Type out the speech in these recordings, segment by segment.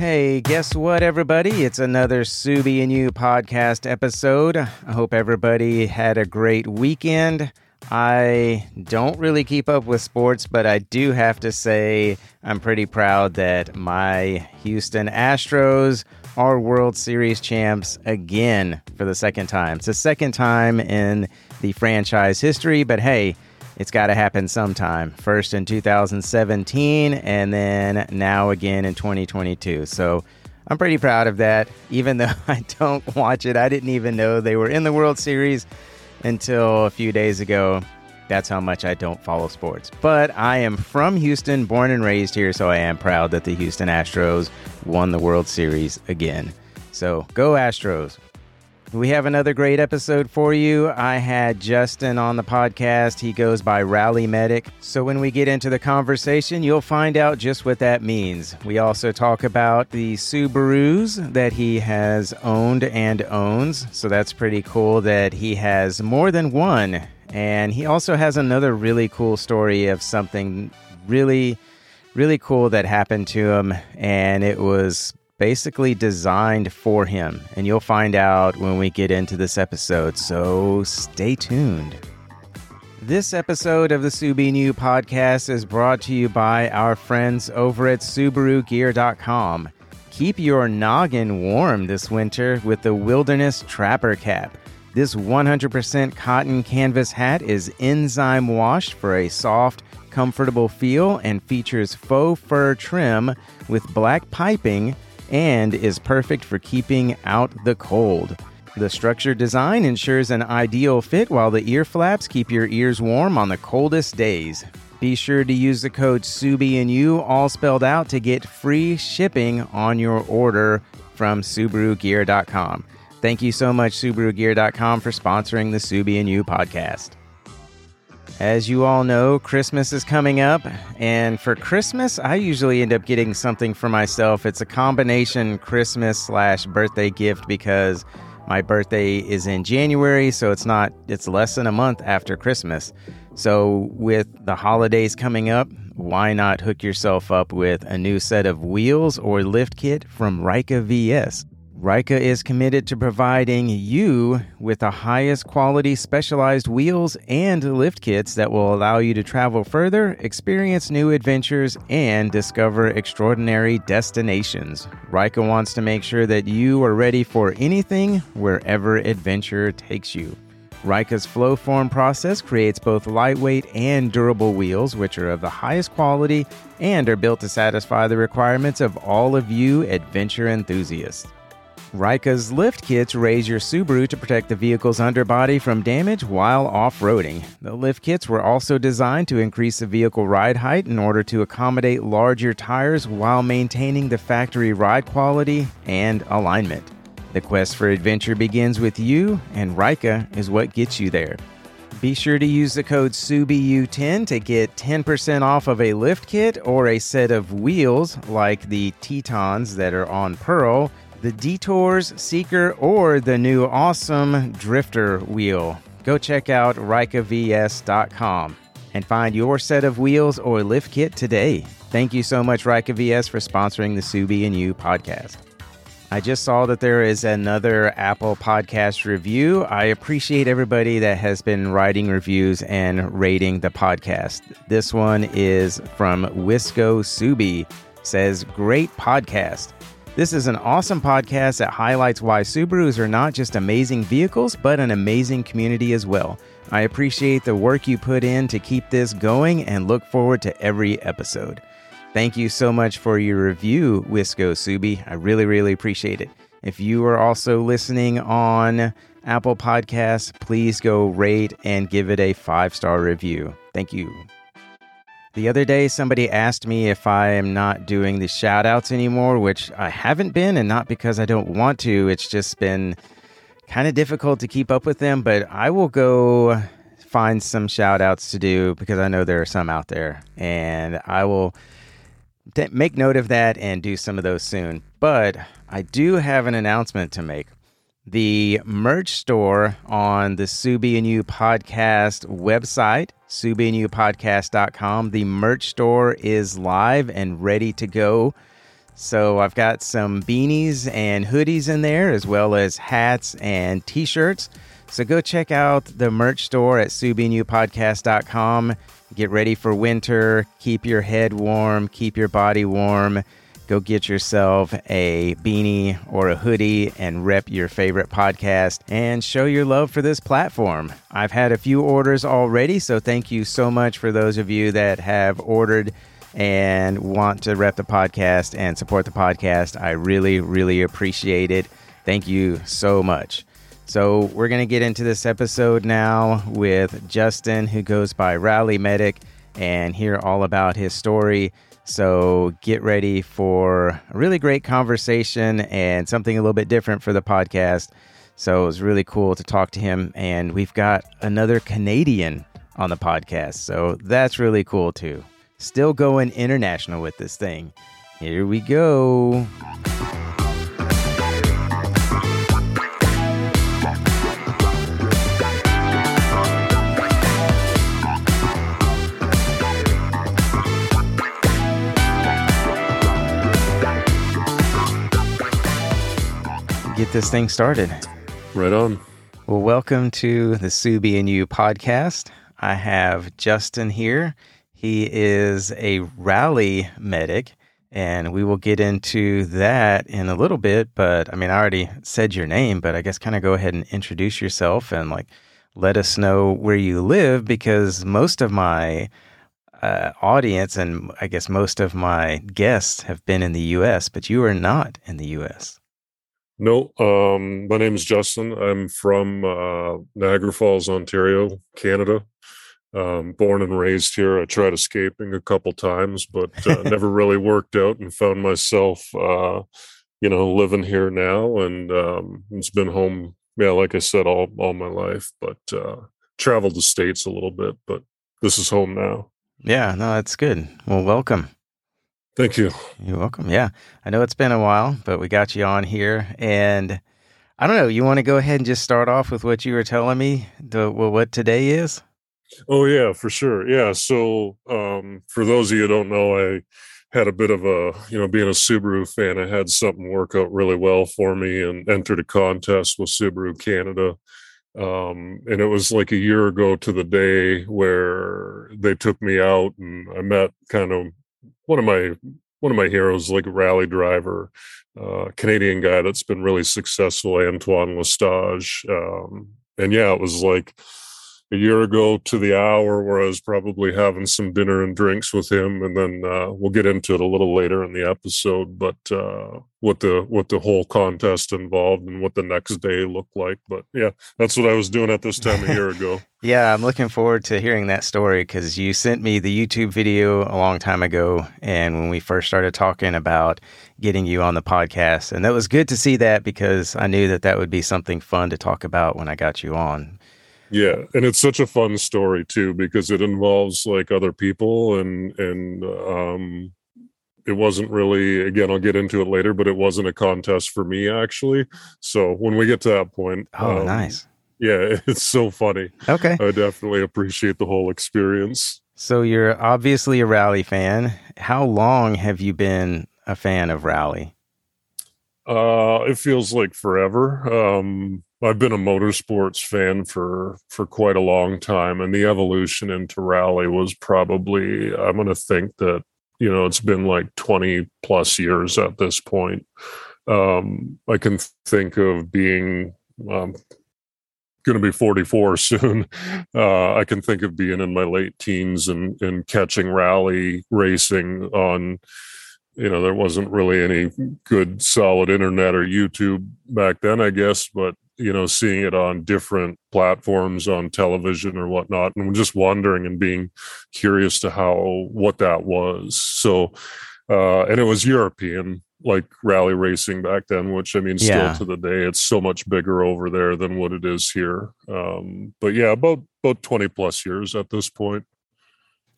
Hey, guess what, everybody? It's another Subi and You podcast episode. I hope everybody had a great weekend. I don't really keep up with sports, but I do have to say I'm pretty proud that my Houston Astros are World Series champs again for the second time. It's the second time in the franchise history, but hey, it's got to happen sometime. First in 2017, and then now again in 2022. So I'm pretty proud of that. Even though I don't watch it, I didn't even know they were in the World Series until a few days ago. That's how much I don't follow sports. But I am from Houston, born and raised here, so I am proud that the Houston Astros won the World Series again. So go Astros. We have another great episode for you. I had Justin on the podcast. He goes by Rally Medic. So when we get into the conversation, you'll find out just what that means. We also talk about the Subarus that he has owned and owns. So that's pretty cool that he has more than one. And he also has another really cool story of something really, really cool that happened to him. And it was basically designed for him. And you'll find out when we get into this episode, so stay tuned. This episode of the Subi New podcast is brought to you by our friends over at SubaruGear.com. Keep your noggin warm this winter with the Wilderness Trapper Cap. This 100% cotton canvas hat is enzyme washed for a soft, comfortable feel and features faux fur trim with black piping and is perfect for keeping out the cold. The structured design ensures an ideal fit while the ear flaps keep your ears warm on the coldest days. Be sure to use the code SUBI and you all spelled out to get free shipping on your order from SubaruGear.com. Thank you so much, SubaruGear.com, for sponsoring the Subi and podcast. As you all know, Christmas is coming up, and for Christmas, I usually end up getting something for myself. It's a combination Christmas slash birthday gift because my birthday is in January, so it's not, it's less than a month after Christmas. So, with the holidays coming up, why not hook yourself up with a new set of wheels or lift kit from Reika VS? Reika is committed to providing you with the highest quality specialized wheels and lift kits that will allow you to travel further, experience new adventures, and discover extraordinary destinations. Reika wants to make sure that you are ready for anything wherever adventure takes you. Reika's flow form process creates both lightweight and durable wheels, which are of the highest quality and are built to satisfy the requirements of all of you adventure enthusiasts. Reika's lift kits raise your Subaru to protect the vehicle's underbody from damage while off roading. The lift kits were also designed to increase the vehicle ride height in order to accommodate larger tires while maintaining the factory ride quality and alignment. The quest for adventure begins with you, and Rika is what gets you there. Be sure to use the code SUBIU10 to get 10% off of a lift kit or a set of wheels like the Tetons that are on Pearl the Detours Seeker, or the new awesome Drifter wheel. Go check out ReikaVS.com and find your set of wheels or lift kit today. Thank you so much, Reika VS, for sponsoring the Subi and You podcast. I just saw that there is another Apple podcast review. I appreciate everybody that has been writing reviews and rating the podcast. This one is from Wisco Subi. Says, great podcast. This is an awesome podcast that highlights why Subarus are not just amazing vehicles, but an amazing community as well. I appreciate the work you put in to keep this going and look forward to every episode. Thank you so much for your review, Wisco Subi. I really, really appreciate it. If you are also listening on Apple Podcasts, please go rate and give it a five star review. Thank you. The other day, somebody asked me if I am not doing the shout outs anymore, which I haven't been, and not because I don't want to. It's just been kind of difficult to keep up with them, but I will go find some shout outs to do because I know there are some out there, and I will t- make note of that and do some of those soon. But I do have an announcement to make. The merch store on the Subi and You podcast website SubiandYouPodcast.com. The merch store is live and ready to go. So I've got some beanies and hoodies in there, as well as hats and t shirts. So go check out the merch store at SubiandYouPodcast.com. Get ready for winter. Keep your head warm, keep your body warm. Go get yourself a beanie or a hoodie and rep your favorite podcast and show your love for this platform. I've had a few orders already, so thank you so much for those of you that have ordered and want to rep the podcast and support the podcast. I really, really appreciate it. Thank you so much. So, we're going to get into this episode now with Justin, who goes by Rally Medic, and hear all about his story. So, get ready for a really great conversation and something a little bit different for the podcast. So, it was really cool to talk to him. And we've got another Canadian on the podcast. So, that's really cool too. Still going international with this thing. Here we go. Get this thing started. Right on. Well, welcome to the Subi and You podcast. I have Justin here. He is a rally medic, and we will get into that in a little bit. But I mean, I already said your name, but I guess kind of go ahead and introduce yourself and like let us know where you live because most of my uh, audience and I guess most of my guests have been in the U.S., but you are not in the U.S. No, um, my name is Justin. I'm from uh, Niagara Falls, Ontario, Canada. Um, born and raised here. I tried escaping a couple times, but uh, never really worked out, and found myself, uh, you know, living here now. And um, it's been home, yeah, like I said, all all my life. But uh, traveled the states a little bit, but this is home now. Yeah, no, that's good. Well, welcome. Thank you. You're welcome. Yeah. I know it's been a while, but we got you on here. And I don't know, you want to go ahead and just start off with what you were telling me, the, what today is? Oh, yeah, for sure. Yeah. So, um, for those of you who don't know, I had a bit of a, you know, being a Subaru fan, I had something work out really well for me and entered a contest with Subaru Canada. Um, and it was like a year ago to the day where they took me out and I met kind of one of my one of my heroes, like rally driver, uh, Canadian guy that's been really successful, Antoine L'Estage. Um, and yeah, it was like a year ago to the hour where I was probably having some dinner and drinks with him, and then uh, we'll get into it a little later in the episode. But uh, what the what the whole contest involved and what the next day looked like. But yeah, that's what I was doing at this time a year ago. Yeah, I'm looking forward to hearing that story because you sent me the YouTube video a long time ago, and when we first started talking about getting you on the podcast, and that was good to see that because I knew that that would be something fun to talk about when I got you on. Yeah, and it's such a fun story too because it involves like other people and and um it wasn't really again I'll get into it later, but it wasn't a contest for me actually. So when we get to that point, oh um, nice. Yeah, it's so funny. Okay. I definitely appreciate the whole experience. So you're obviously a rally fan. How long have you been a fan of rally? Uh, it feels like forever. Um, I've been a motorsports fan for for quite a long time, and the evolution into rally was probably I'm going to think that you know it's been like 20 plus years at this point. Um, I can think of being um, going to be 44 soon. Uh, I can think of being in my late teens and and catching rally racing on you know there wasn't really any good solid internet or youtube back then i guess but you know seeing it on different platforms on television or whatnot and just wondering and being curious to how what that was so uh and it was european like rally racing back then which i mean still yeah. to the day it's so much bigger over there than what it is here. Um but yeah about about 20 plus years at this point.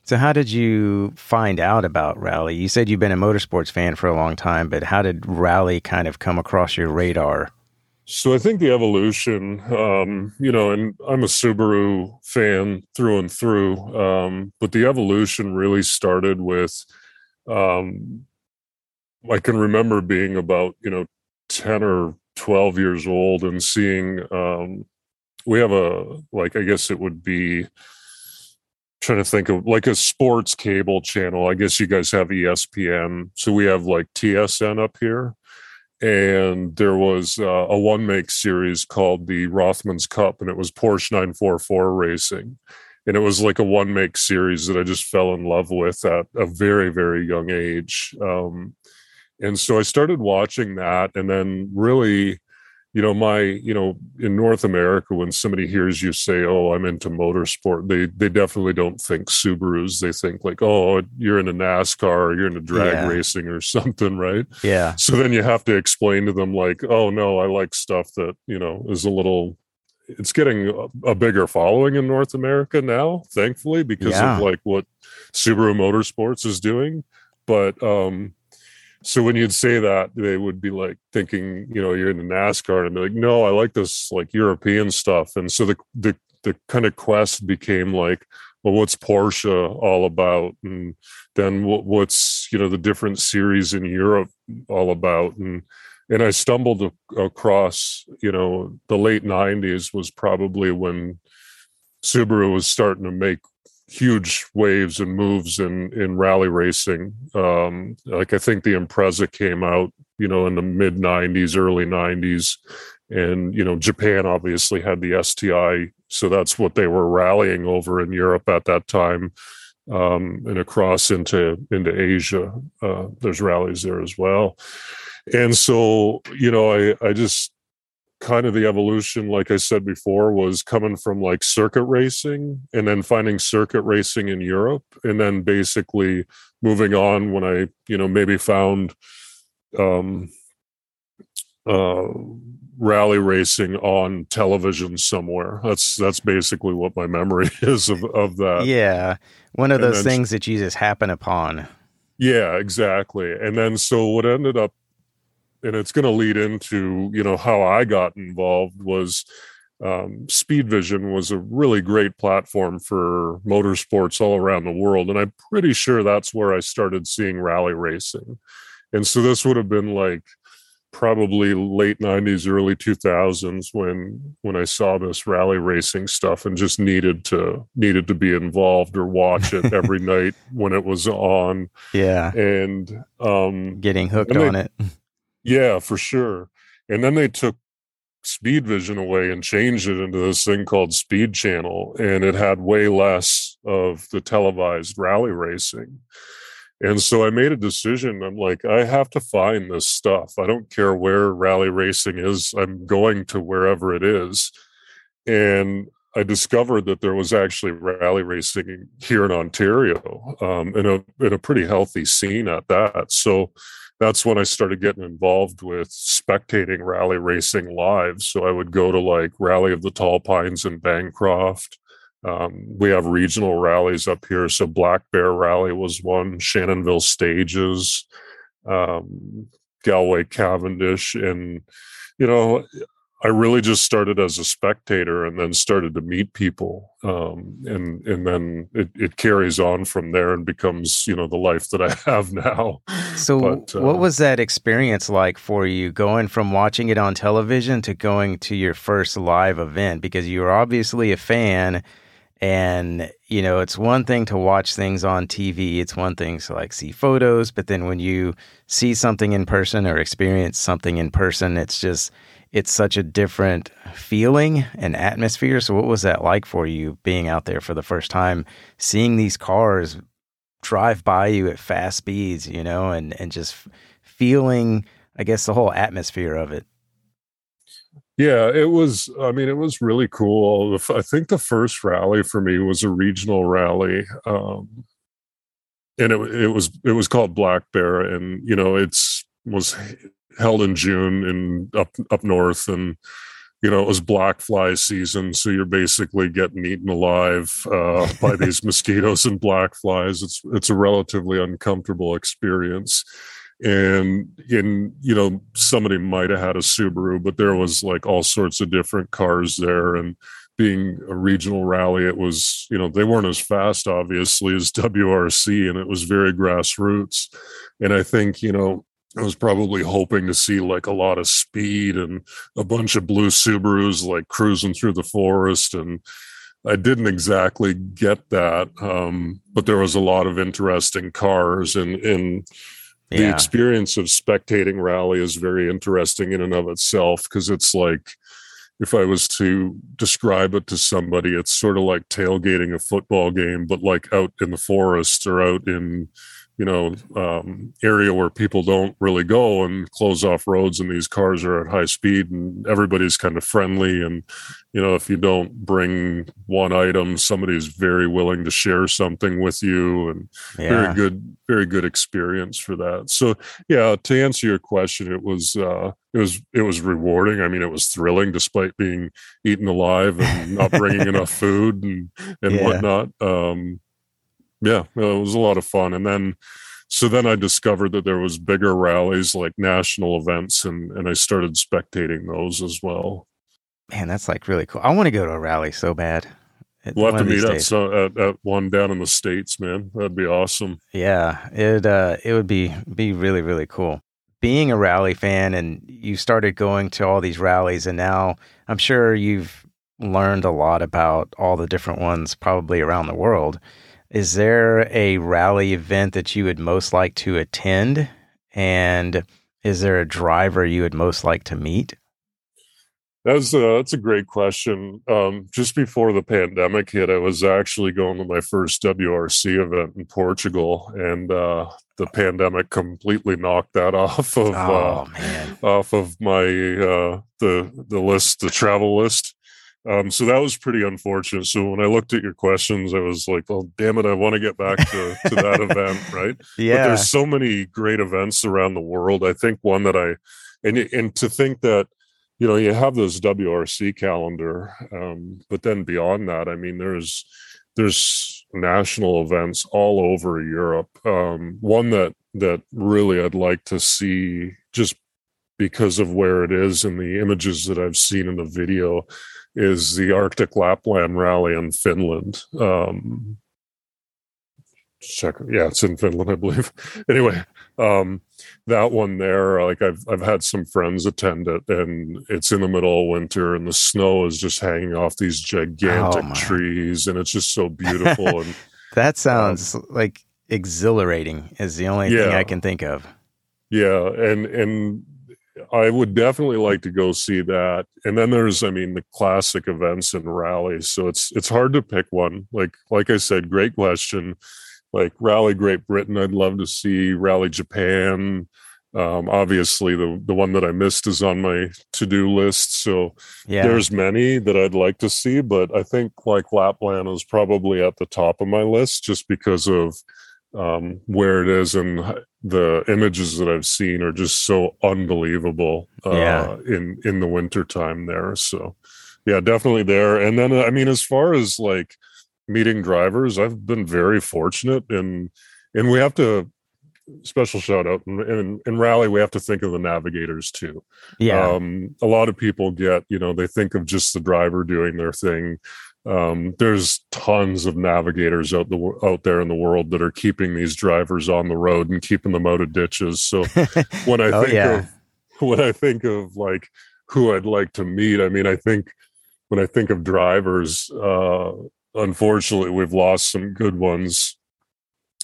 So how did you find out about rally? You said you've been a motorsports fan for a long time but how did rally kind of come across your radar? So I think the evolution, um, you know, and I'm a Subaru fan through and through, um, but the evolution really started with um, I can remember being about you know ten or twelve years old and seeing. Um, we have a like I guess it would be trying to think of like a sports cable channel. I guess you guys have ESPN. So we have like TSN up here. And there was uh, a one make series called the Rothmans Cup, and it was Porsche 944 racing. And it was like a one make series that I just fell in love with at a very, very young age. Um, and so I started watching that, and then really you know my you know in north america when somebody hears you say oh i'm into motorsport they they definitely don't think subarus they think like oh you're into nascar or you're into drag yeah. racing or something right yeah so then you have to explain to them like oh no i like stuff that you know is a little it's getting a, a bigger following in north america now thankfully because yeah. of like what subaru motorsports is doing but um so when you'd say that they would be like thinking you know you're in the nascar and be like no i like this like european stuff. And so the the, the kind of quest became like well what's porsche all about? And then what, what's you know the different series in europe all about? And and i stumbled across you know the late 90s was probably when subaru was starting to make huge waves and moves in in rally racing. Um, like I think the Impreza came out, you know, in the mid '90s, early '90s, and you know, Japan obviously had the STI, so that's what they were rallying over in Europe at that time, um, and across into into Asia. Uh, there's rallies there as well, and so you know, I I just kind of the evolution like i said before was coming from like circuit racing and then finding circuit racing in europe and then basically moving on when i you know maybe found um uh rally racing on television somewhere. That's that's basically what my memory is of of that. Yeah. One of those then, things that you just happen upon. Yeah exactly. And then so what ended up and it's going to lead into you know how I got involved was um, Speed Vision was a really great platform for motorsports all around the world, and I'm pretty sure that's where I started seeing rally racing. And so this would have been like probably late 90s early 2000s when when i saw this rally racing stuff and just needed to needed to be involved or watch it every night when it was on. Yeah. And um getting hooked on it yeah, for sure. And then they took Speed Vision away and changed it into this thing called Speed Channel, and it had way less of the televised rally racing. And so I made a decision. I'm like, I have to find this stuff. I don't care where rally racing is, I'm going to wherever it is. And I discovered that there was actually rally racing here in Ontario, um, in a in a pretty healthy scene at that. So that's when I started getting involved with spectating rally racing live. So I would go to like Rally of the Tall Pines in Bancroft. Um, we have regional rallies up here. So Black Bear Rally was one, Shannonville Stages, um, Galway Cavendish. And, you know, I really just started as a spectator and then started to meet people. Um, and and then it, it carries on from there and becomes, you know, the life that I have now. So but, uh, what was that experience like for you going from watching it on television to going to your first live event? Because you were obviously a fan and you know it's one thing to watch things on tv it's one thing to like see photos but then when you see something in person or experience something in person it's just it's such a different feeling and atmosphere. So, what was that like for you being out there for the first time, seeing these cars drive by you at fast speeds, you know, and, and just feeling, I guess, the whole atmosphere of it? Yeah, it was. I mean, it was really cool. I think the first rally for me was a regional rally. Um, and it, it was it was called Black Bear, and you know it's was held in June in up up north, and you know it was black fly season, so you're basically getting eaten alive uh, by these mosquitoes and black flies. It's it's a relatively uncomfortable experience. And in you know somebody might have had a Subaru, but there was like all sorts of different cars there, and being a regional rally, it was, you know, they weren't as fast, obviously, as WRC, and it was very grassroots. And I think, you know, I was probably hoping to see like a lot of speed and a bunch of blue Subarus like cruising through the forest. And I didn't exactly get that. Um, but there was a lot of interesting cars and, and the experience of spectating rally is very interesting in and of itself because it's like if I was to describe it to somebody, it's sort of like tailgating a football game, but like out in the forest or out in you know um, area where people don't really go and close off roads and these cars are at high speed and everybody's kind of friendly and you know if you don't bring one item somebody's very willing to share something with you and yeah. very good very good experience for that so yeah to answer your question it was uh it was it was rewarding i mean it was thrilling despite being eaten alive and not bringing enough food and and yeah. whatnot um yeah, it was a lot of fun. And then, so then I discovered that there was bigger rallies like national events, and and I started spectating those as well. Man, that's like really cool. I want to go to a rally so bad. We'll have to meet at, so, at, at one down in the states, man. That'd be awesome. Yeah, it uh, it would be be really really cool. Being a rally fan, and you started going to all these rallies, and now I'm sure you've learned a lot about all the different ones, probably around the world. Is there a rally event that you would most like to attend? And is there a driver you would most like to meet? That's a, that's a great question. Um, just before the pandemic hit, I was actually going to my first WRC event in Portugal, and uh, the pandemic completely knocked that off of oh, uh, off of my uh, the the list, the travel list. Um, so that was pretty unfortunate. So when I looked at your questions, I was like, "Well, damn it, I want to get back to, to that event, right?" Yeah. But there's so many great events around the world. I think one that I and and to think that you know you have this WRC calendar, um, but then beyond that, I mean, there's there's national events all over Europe. Um, one that that really I'd like to see just because of where it is and the images that I've seen in the video is the Arctic Lapland Rally in Finland. Um, check, yeah, it's in Finland, I believe. anyway, um, that one there, like I've I've had some friends attend it, and it's in the middle of winter, and the snow is just hanging off these gigantic oh, trees, and it's just so beautiful. and that sounds um, like exhilarating. Is the only yeah, thing I can think of. Yeah, and and I would definitely like to go see that. And then there's, I mean, the classic events and rallies. So it's it's hard to pick one. Like like I said, great question. Like Rally Great Britain, I'd love to see Rally Japan. Um, obviously, the the one that I missed is on my to do list. So yeah. there's many that I'd like to see, but I think like Lapland is probably at the top of my list just because of um, where it is and the images that I've seen are just so unbelievable uh, yeah. in in the wintertime there. So yeah, definitely there. And then I mean, as far as like meeting drivers, I've been very fortunate and and we have to special shout out and in, in, rally we have to think of the navigators too yeah um, a lot of people get you know they think of just the driver doing their thing um, there's tons of navigators out the out there in the world that are keeping these drivers on the road and keeping them out of ditches. So when I oh, think yeah. of when I think of like who I'd like to meet, I mean, I think when I think of drivers, uh, unfortunately, we've lost some good ones.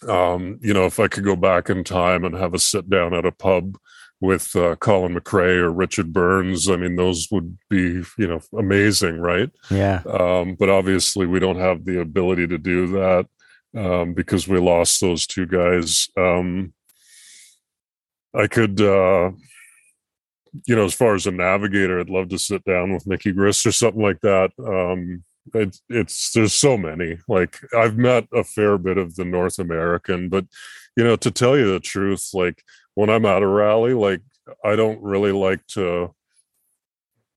Um, you know, if I could go back in time and have a sit down at a pub with uh, Colin McRae or Richard Burns. I mean, those would be, you know, amazing, right? Yeah. Um, but obviously, we don't have the ability to do that um, because we lost those two guys. Um, I could, uh, you know, as far as a navigator, I'd love to sit down with Nicky Grist or something like that. Um, it, it's there's so many. Like I've met a fair bit of the North American, but you know, to tell you the truth, like when I'm at a rally, like I don't really like to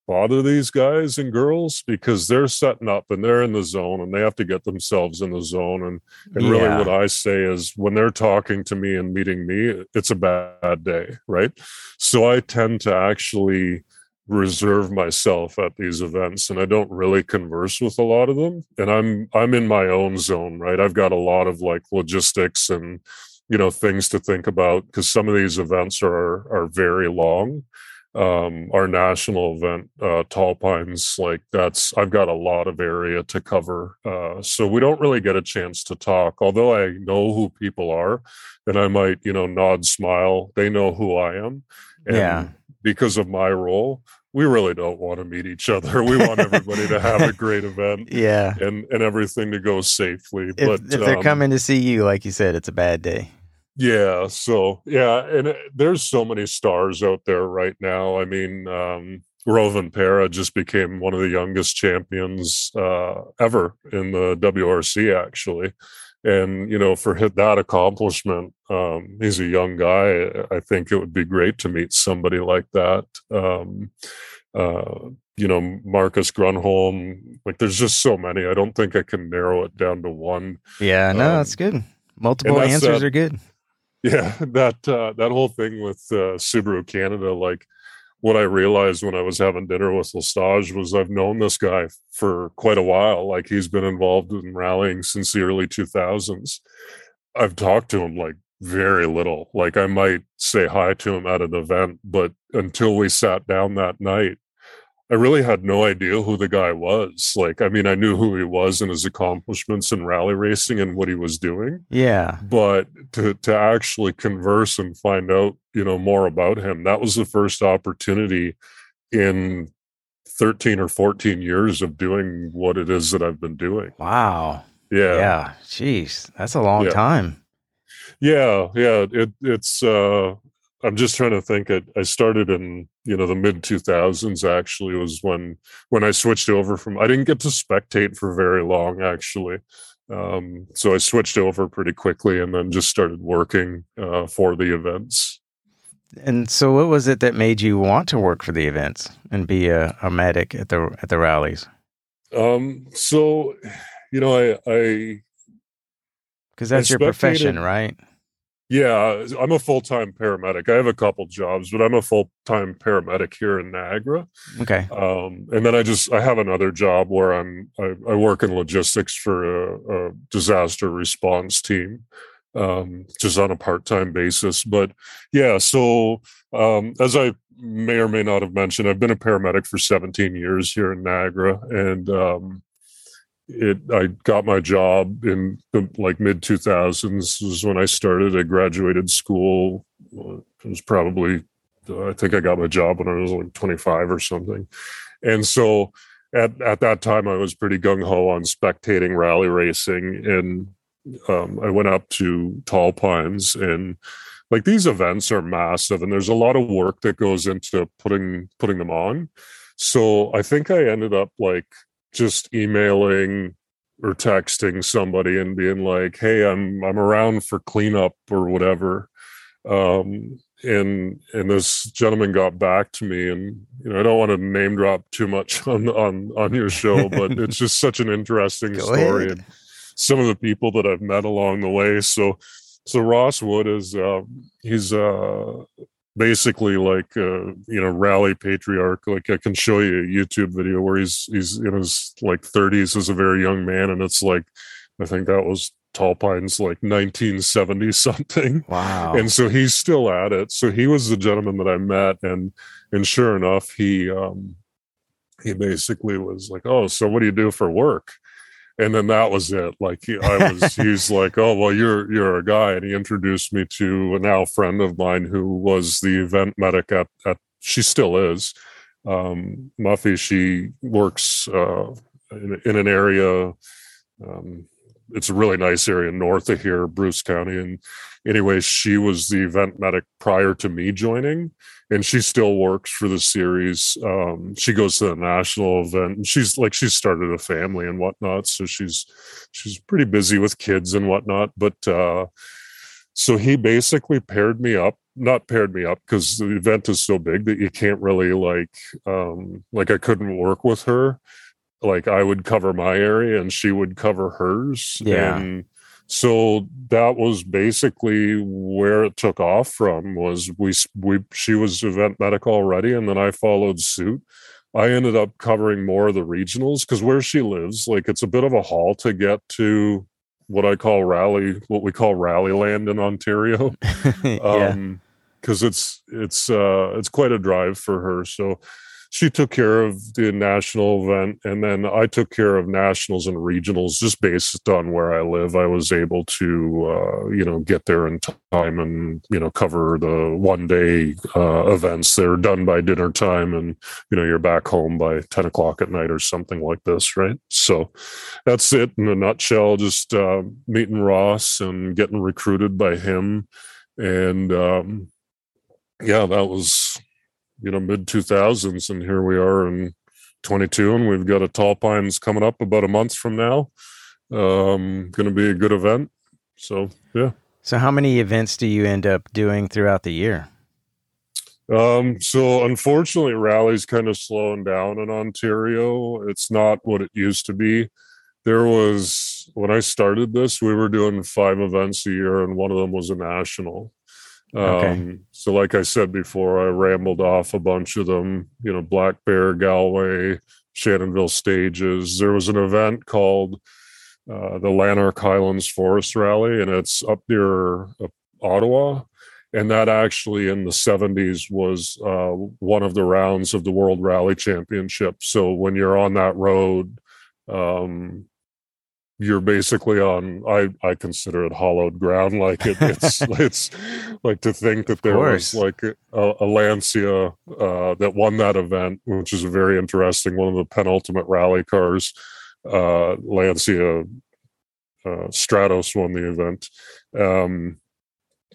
bother these guys and girls because they're setting up and they're in the zone and they have to get themselves in the zone. And, and yeah. really what I say is when they're talking to me and meeting me, it's a bad day. Right. So I tend to actually reserve myself at these events and I don't really converse with a lot of them. And I'm I'm in my own zone, right? I've got a lot of like logistics and you know things to think about because some of these events are are very long um our national event uh tall pines like that's i've got a lot of area to cover uh so we don't really get a chance to talk although i know who people are and i might you know nod smile they know who i am and Yeah. because of my role we really don't want to meet each other we want everybody to have a great event Yeah. and and everything to go safely If, but if they're um, coming to see you, like you said, it's a bad day. Yeah so yeah and it, there's so many stars out there right now i mean um Rovanperä just became one of the youngest champions uh, ever in the WRC, actually. And you know, for hit that accomplishment, um, he's a young guy. I think it would be great to meet somebody like that. Um, uh, you know, Marcus Grönholm. Like, there's just so many. I don't think I can narrow it down to one. Yeah, no, Um, that's good. Multiple answers uh, are good. Yeah, that uh, that whole thing with uh, Subaru Canada, like what I realized when I was having dinner with L'Estage was I've known this guy for quite a while. Like he's been involved in rallying since the early 2000s. I've talked to him like very little. Like I might say hi to him at an event, but until we sat down that night, I really had no idea who the guy was. Like, I mean, I knew who he was and his accomplishments in rally racing and what he was doing Yeah. but to to actually converse and find out you know more about him that was the first opportunity in 13 or 14 years of doing what it is that I've been doing Wow. yeah Yeah. Jeez, that's a long Yeah. time. yeah yeah it it's uh I'm just trying to think it I started in you know the mid 2000s actually was when when I switched over from I didn't get to spectate for very long actually um so I switched over pretty quickly and then just started working uh for the events And so, what was it that made you want to work for the events and be a, a medic at the at the rallies? Um, so you know, I, I, Because that's your profession, right? Yeah, I'm a full time paramedic. I have a couple jobs, but I'm a full time paramedic here in Niagara. Okay. Um, and then I just I have another job where I'm I, I work in logistics for a, a disaster response team, um, just on a part time basis. But yeah, so um, as I may or may not have mentioned, I've been a paramedic for 17 years here in Niagara, and um, it I got my job in the like mid 2000s was when I started. I graduated school. uh, It was probably uh, I think I got my job when I was like 25 or something. And so at, at that time, I was pretty gung ho on spectating rally racing. And um, I went up to Tall Pines and like these events are massive and there's a lot of work that goes into putting putting them on. So I think I ended up like just emailing or texting somebody and being like, "Hey, I'm I'm around for cleanup or whatever." Um, and and this gentleman got back to me, and you know I don't want to name drop too much on on on your show, but it's just such an interesting story ahead. and some of the people that I've met along the way. So so Ross Wood is uh, he's uh basically like uh you know rally patriarch. Like i can show you a youtube video where he's he's in his like 30s as a very young man and it's like i think that was tall pines like 1970 something. Wow. and so he's still at it. So he was the gentleman that i met and and sure enough he um he basically was like oh so what do you do for work and then that was it. Like he, i was he's like oh well you're you're a guy and he introduced me to a now friend of mine who was the event medic at at she still is. Um muffy she works uh in, in an area um it's a really nice area north of here bruce county and anyway she was the event medic prior to me joining and she still works for the series. Um, she goes to the national event, and she's like she's started a family and whatnot, so she's she's pretty busy with kids and whatnot. But uh, so he basically paired me up, not paired me up because the event is so big that you can't really like um, like I couldn't work with her. Like I would cover my area and she would cover hers. Yeah. And so that was basically where it took off from was we we she was event medic already and then i followed suit i ended up covering more of the regionals because where she lives like it's a bit of a haul to get to what I call rally, what we call rally land in Ontario. yeah. um because it's it's uh it's quite a drive for her so she took care of the national event and then i took care of nationals and regionals just based on where i live. I was able to uh you know get there in time and you know cover the one day uh events they're done by dinner time and you know you're back home by 10 o'clock at night or something like this right? So that's it in a nutshell just uh meeting ross and getting recruited by him. And um yeah, that was you know mid two thousands, and here we are in twenty two, and we've got a tall pines coming up about a month from now. Um, going to be a good event. So yeah. So how many events do you end up doing throughout the year? Um, so unfortunately, rally's kind of slowing down in Ontario. It's not what it used to be. There was when I started this, we were doing five events a year, and one of them was a national. Um, so, like I said before, I rambled off a bunch of them. You know, Black Bear, Galway, Shannonville stages. There was an event called uh, the Lanark Highlands Forest Rally, and it's up near uh, Ottawa. And that actually in the 70s was uh, one of the rounds of the World Rally Championship. So when you're on that road, um, you're basically on i i consider it hollowed ground like it, it's it's like to think that there was like a, a lancia uh, that won that event which is a very interesting one of the penultimate rally cars uh, lancia uh, stratos won the event. Um,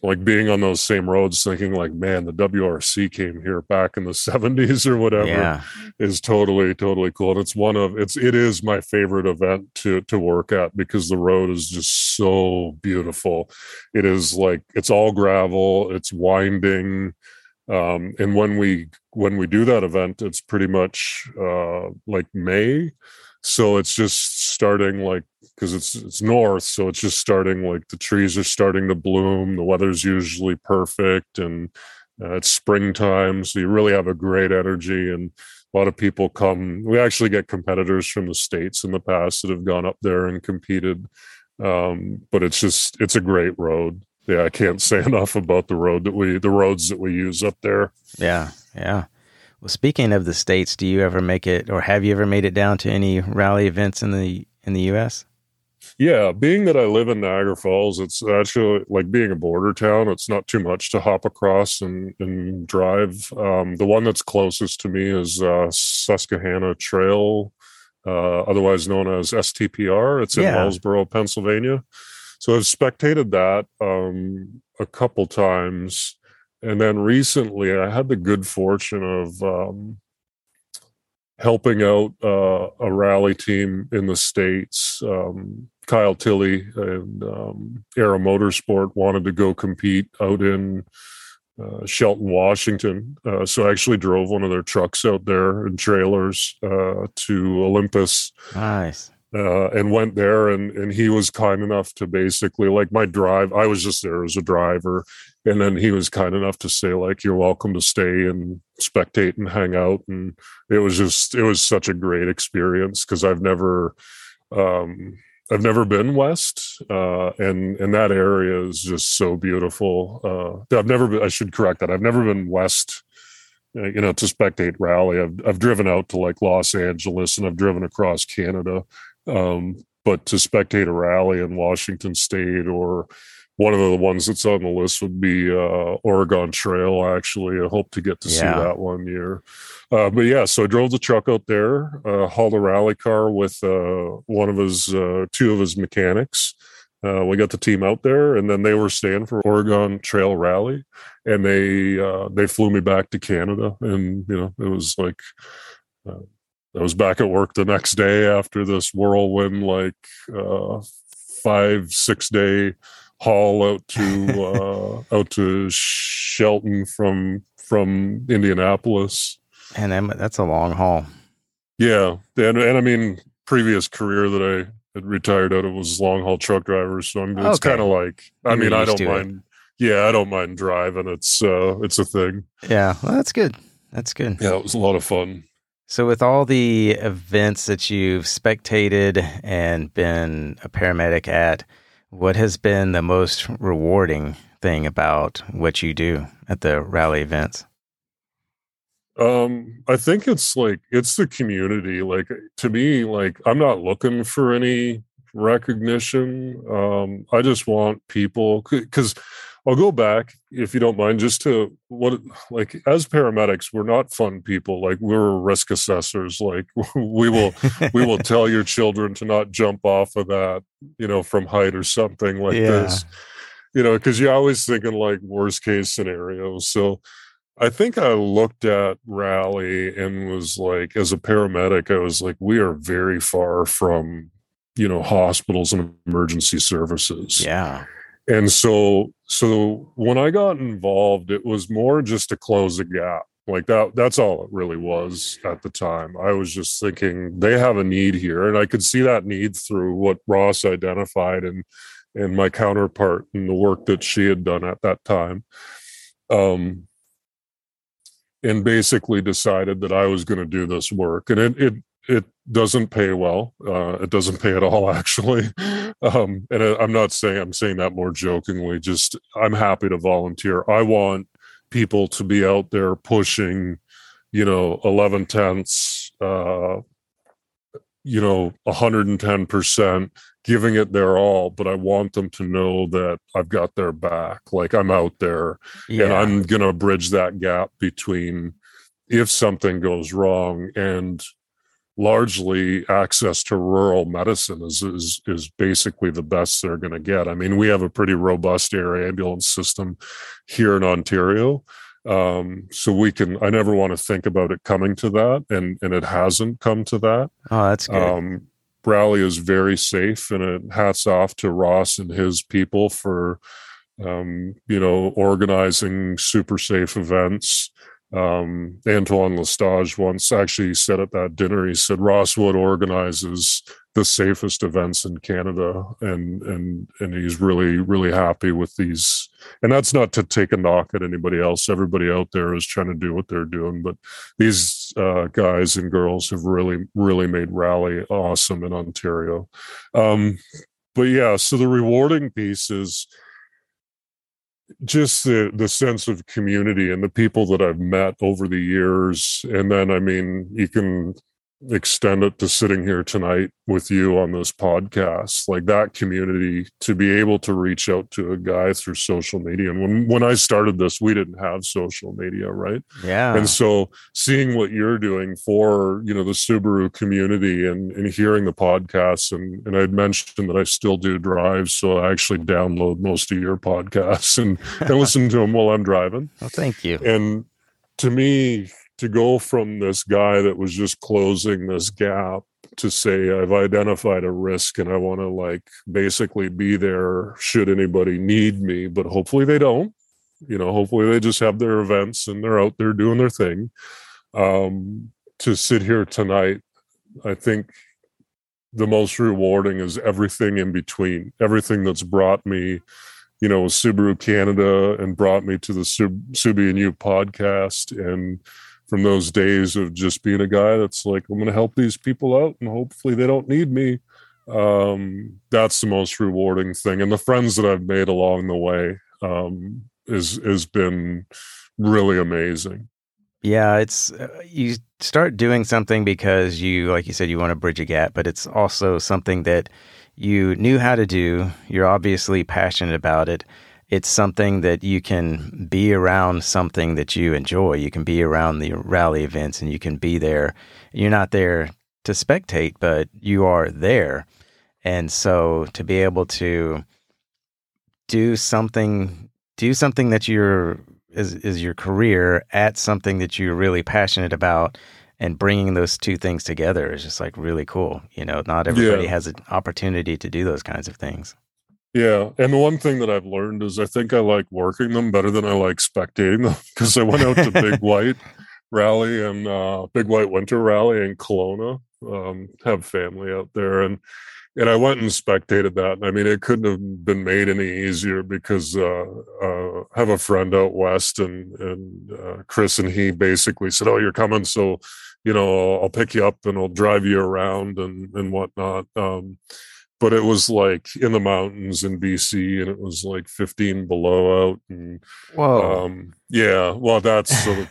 like being on those same roads thinking like man the wrc came here back in the 70s or whatever Yeah. is totally totally cool. And it's one of it's it is my favorite event to to work at because the road is just so beautiful. It is like it's all gravel it's winding um and when we when we do that event it's pretty much uh like may so it's just starting like because it's it's north so it's just starting like the trees are starting to bloom the weather's usually perfect and uh, it's springtime so you really have a great energy and a lot of people come we actually get competitors from the states in the past that have gone up there and competed um, but it's just it's a great road yeah i can't say enough about the road that we the roads that we use up there Yeah. Yeah. Well, speaking of the states, do you ever make it, or have you ever made it down to any rally events in the in the U.S.? Yeah, being that I live in Niagara Falls, it's actually like being a border town. It's not too much to hop across and, and drive. Um, the one that's closest to me is uh, Susquehanna Trail, uh, otherwise known as STPR. It's in Yeah. Wellsboro, Pennsylvania. So I've spectated that um, a couple times. And then recently, I had the good fortune of um, helping out uh, a rally team in the states. Um, Kyle Tilley and um, Aero Motorsport wanted to go compete out in uh, Shelton, Washington. Uh, so I actually drove one of their trucks out there and trailers uh, to Olympus Nice. uh, and went there and and he was kind enough to basically like my drive i was just there as a driver and then he was kind enough to say like you're welcome to stay and spectate and hang out. And it was just it was such a great experience because i've never um i've never been west uh and and that area is just so beautiful. Uh i've never been i should correct that. I've never been west uh, you know to spectate rally. I've i've driven out to like los angeles and i've driven across canada um, but to spectate a rally in Washington State or one of the ones that's on the list would be uh, Oregon Trail. Actually, I hope to get to see that one year. Uh, but yeah, so I drove the truck out there, uh, hauled a rally car with uh, one of his, uh, two of his mechanics. Uh, we got the team out there, and then they were staying for Oregon Trail Rally, and they uh, they flew me back to Canada, and you know it was like uh, I was back at work the next day after this whirlwind, like uh, five six day haul out to uh, out to Shelton from from Indianapolis. And that's a long haul. Yeah, and and I mean previous career that I had retired out of was long haul truck driver, so I'm, it's Okay. kind of like I You're mean I don't to it. mind. Yeah, I don't mind driving. It's uh it's a thing. Yeah. Well, that's good. That's good. Yeah, it was a lot of fun. So, with all the events that you've spectated and been a paramedic at, What has been the most rewarding thing about what you do at the rally events? Um, I think it's like it's the community. Like to me, like I'm not looking for any recognition. Um, I just want people because I'll go back if you don't mind, just to what like as paramedics, we're not fun people. Like we're risk assessors. Like we will we will tell your children to not jump off of that, you know, from height or something like yeah. this. You know, because you're always thinking like worst case scenarios. So I think I looked at Rally and was like, as a paramedic, I was like, we are very far from, you know, hospitals and emergency services. Yeah and so so when i got involved it was more just to close a gap. Like that that's all it really was at the time. I was just thinking they have a need here. And i could see that need through what ross identified and and my counterpart and the work that she had done at that time. Um and basically decided that i was going to do this work. And it, it it doesn't pay well. Uh, it doesn't pay at all, actually. Um, and I'm not saying I'm saying that more jokingly. Just I'm happy to volunteer. I want people to be out there pushing, you know, 11 tenths, uh, you know, 110 percent, giving it their all. But I want them to know that I've got their back. Like I'm out there, yeah. and I'm gonna bridge that gap between if something goes wrong and largely access to rural medicine is is, is basically the best they're going to get. I mean, we have a pretty robust air ambulance system here in Ontario. Um, so we can I never want to think about it coming to that and and it hasn't come to that. Oh, that's good. Um, Rally is very safe and it hats off to Ross and his people for um, you know organizing super safe events um, Antoine L'Estage once actually said at that dinner, he said Rosswood organizes the safest events in Canada, and and and he's really really happy with these. And that's not to take a knock at anybody else. Everybody out there is trying to do what they're doing, but these uh, guys and girls have really really made rally awesome in Ontario. Um, but yeah, so the rewarding piece is just the the sense of community and the people that I've met over the years. And then I mean, you can extend it to sitting here tonight with you on this podcast like that community to be able to reach out to a guy through social media. And when when I started this we didn't have social media right? Yeah. And so seeing what you're doing for you know the Subaru community and and hearing the podcasts and and I'd mentioned that I still do drives so I actually download most of your podcasts and, and listen to them while I'm driving. Well oh, thank you. And to me to go from this guy that was just closing this gap to say I've identified a risk and I want to like basically be there should anybody need me, but hopefully they don't. You know, hopefully they just have their events and they're out there doing their thing. Um, to sit here tonight, I think the most rewarding is everything in between, everything that's brought me, you know, Subaru Canada and brought me to the Sub- Subi and You podcast and from those days of just being a guy that's like i'm going to help these people out and hopefully they don't need me. Um, that's the most rewarding thing and the friends that i've made along the way um, is has been really amazing. Yeah it's uh, you start doing something because you like you said you want to bridge a gap but it's also something that you knew how to do you're obviously passionate about it it's something that you can be around something that you enjoy. You can be around the rally events and you can be there. You're not there to spectate, but you are there. And so to be able to do something do something that you're is is your career at something that you're really passionate about and bringing those two things together is just like really cool. You know, not everybody yeah. has an opportunity to do those kinds of things. Yeah, and the one thing that I've learned is I think I like working them better than I like spectating them because I went out to Big White Rally and uh, Big White Winter Rally in Kelowna. Um, have family out there, and and I went and spectated that. I mean, it couldn't have been made any easier because uh, uh, I have a friend out west, and and uh, Chris and he basically said, "Oh, you're coming, so you know I'll, I'll pick you up and I'll drive you around and and whatnot." Um, but it was like in the mountains in BC and it was like 15 below out and Whoa. um yeah well that's so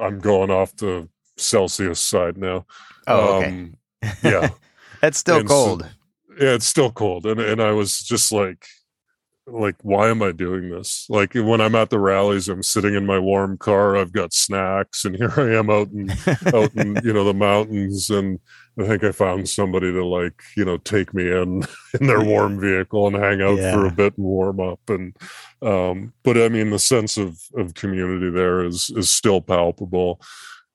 I'm going off the Celsius side now oh, okay. um yeah That's still and so- cold. yeah it's still cold and and I was just like like why am I doing this like when I'm at the rallies I'm sitting in my warm car I've got snacks and here I am out in out in you know the mountains and I think I found somebody to like you know take me in in their warm vehicle and hang out for a bit and warm up. And um but I mean the sense of of community there is is still palpable.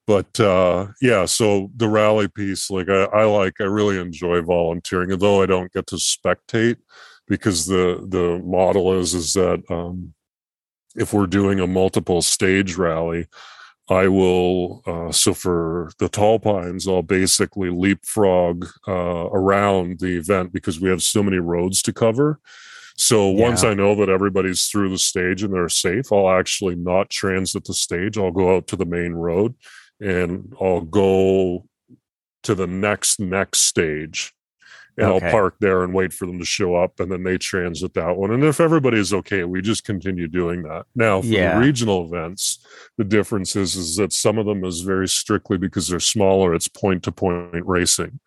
But uh yeah so the rally piece like I, I like I really enjoy volunteering although I don't get to spectate because the the model is is that um if we're doing a multiple stage rally I will, uh, so for the tall pines, I'll basically leapfrog uh, around the event because we have so many roads to cover. So once I know that everybody's through the stage and they're safe, I'll actually not transit the stage. I'll go out to the main road and I'll go to the next next stage and Okay. I'll park there and wait for them to show up and then they transit that one. And if everybody's okay, we just continue doing that. Now for Yeah. the regional events, the difference is, is that some of them is very strictly because they're smaller, it's point to point racing.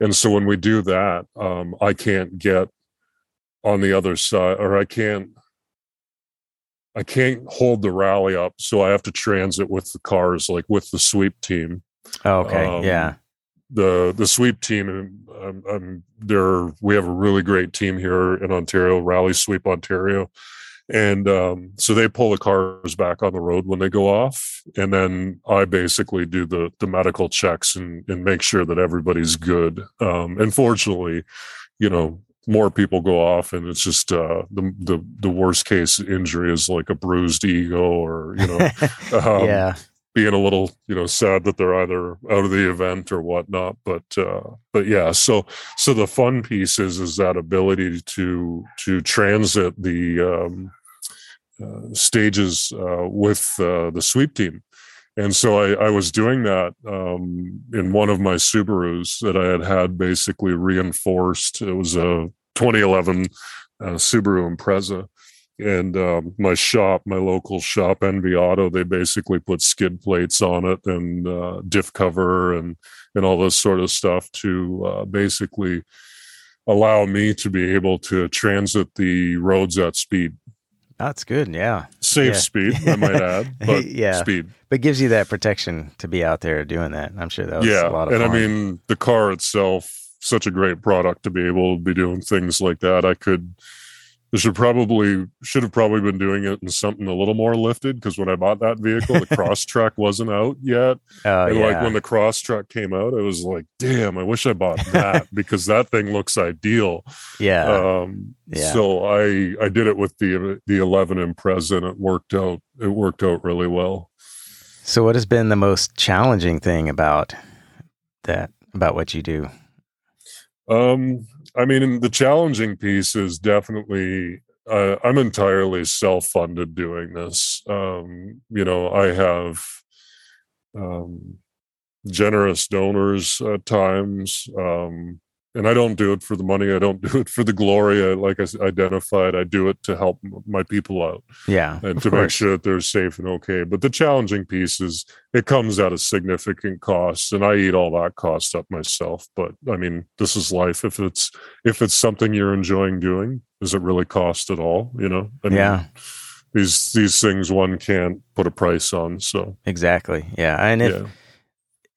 And so when we do that, um, I can't get on the other side or I can't I can't hold the rally up, so I have to transit with the cars, like with the sweep team Oh, okay. um, yeah. The the sweep team and um, um, they're we have a really great team here in Ontario, Rally Sweep Ontario, and um, so they pull the cars back on the road when they go off, and then I basically do the the medical checks and and make sure that everybody's good. Um, and fortunately, you know. More people go off, and it's just uh, the the the worst case injury is like a bruised ego, or you know, um, yeah. Being a little you know sad that they're either out of the event or whatnot but uh but yeah so so the fun piece is is that ability to to transit the um uh, stages uh, with uh, the sweep team and so I, I was doing that um, in one of my Subarus that I had had basically reinforced. It was a 2011 uh, Subaru Impreza, and um, my shop, my local shop, Envy Auto, they basically put skid plates on it and uh, diff cover and and all this sort of stuff to uh, basically allow me to be able to transit the roads at speed, That's good. Yeah. safe Yeah. speed, I might add, but Yeah. speed. But gives you that protection to be out there doing that. I'm sure that was yeah, a lot of fun. and fun. I mean the car itself, such a great product to be able to be doing things like that. I could. Should probably should have probably been doing it in something a little more lifted because when I bought that vehicle, the Crosstrek wasn't out yet. oh, and yeah. like when the Crosstrek came out, I was like, damn, I wish I bought that because that thing looks ideal. yeah. Um, Yeah. so I I did it with the the 11 Impreza and it worked out. It worked out really well. so what has been the most challenging thing about that, about what you do? Um, I mean, the challenging piece is definitely uh, I'm entirely self-funded doing this. Um, you know, I have um, generous donors at times, um, and I don't do it for the money. I don't do it for the glory. I, like I identified, I do it to help my people out Yeah. and to make sure that they're safe and okay. But the challenging piece is it comes at a significant cost, and I eat all that cost up myself. But I mean, this is life. If it's if it's something you're enjoying doing, does it really cost at all? You know? I mean, Yeah. These these things one can't put a price on. So Exactly. Yeah. And if yeah,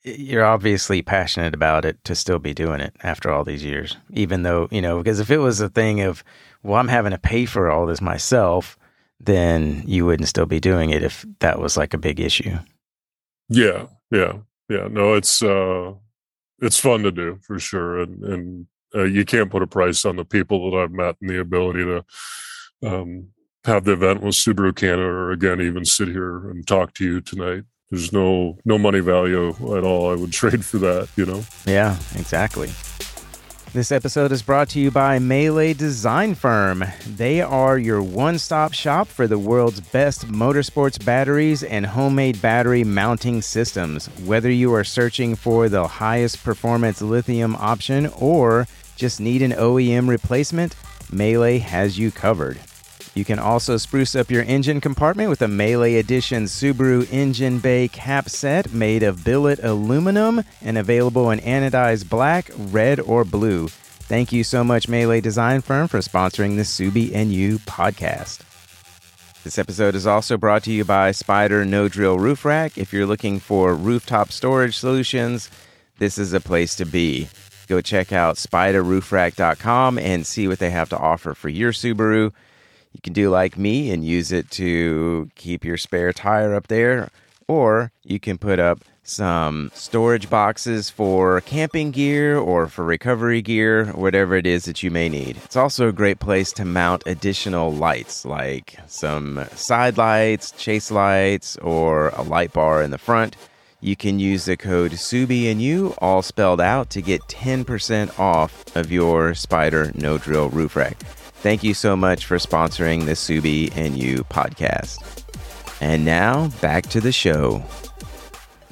you're obviously passionate about it to still be doing it after all these years, even though, you know, because if it was a thing of, well, I'm having to pay for all this myself, then you wouldn't still be doing it if that was like a big issue. yeah, yeah, yeah. No, it's uh, it's fun to do for sure, and and uh, you can't put a price on the people that I've met and the ability to um, have the event with Subaru Canada, or again, even sit here and talk to you tonight. There's no no money value at all. I would trade for that. You know. Yeah, exactly. This episode is brought to you by Mele Design Firm. They are your one stop shop for the world's best motorsports batteries and homemade battery mounting systems. Whether you are searching for the highest performance lithium option or Just need an OEM replacement? Mele has you covered. You can also spruce up your engine compartment with a Mele Edition Subaru engine bay cap set made of billet aluminum and available in anodized black, red, or blue. Thank you so much, Mele Design Firm, for sponsoring the Subi and You podcast. This episode is also brought to you by Spider No Drill Roof Rack. If you're looking for rooftop storage solutions, this is a place to be. Go check out spiderroofrack.com and see what they have to offer for your Subaru. You can do like me and use it to keep your spare tire up there, or you can put up some storage boxes for camping gear or for recovery gear, whatever it is that you may need. It's also a great place to mount additional lights like some side lights, chase lights, or a light bar in the front. You can use the code SUBI and you all spelled out to get 10% off of your Spider No Drill roof rack. Thank you so much for sponsoring the Subi and You podcast. And now back to the show.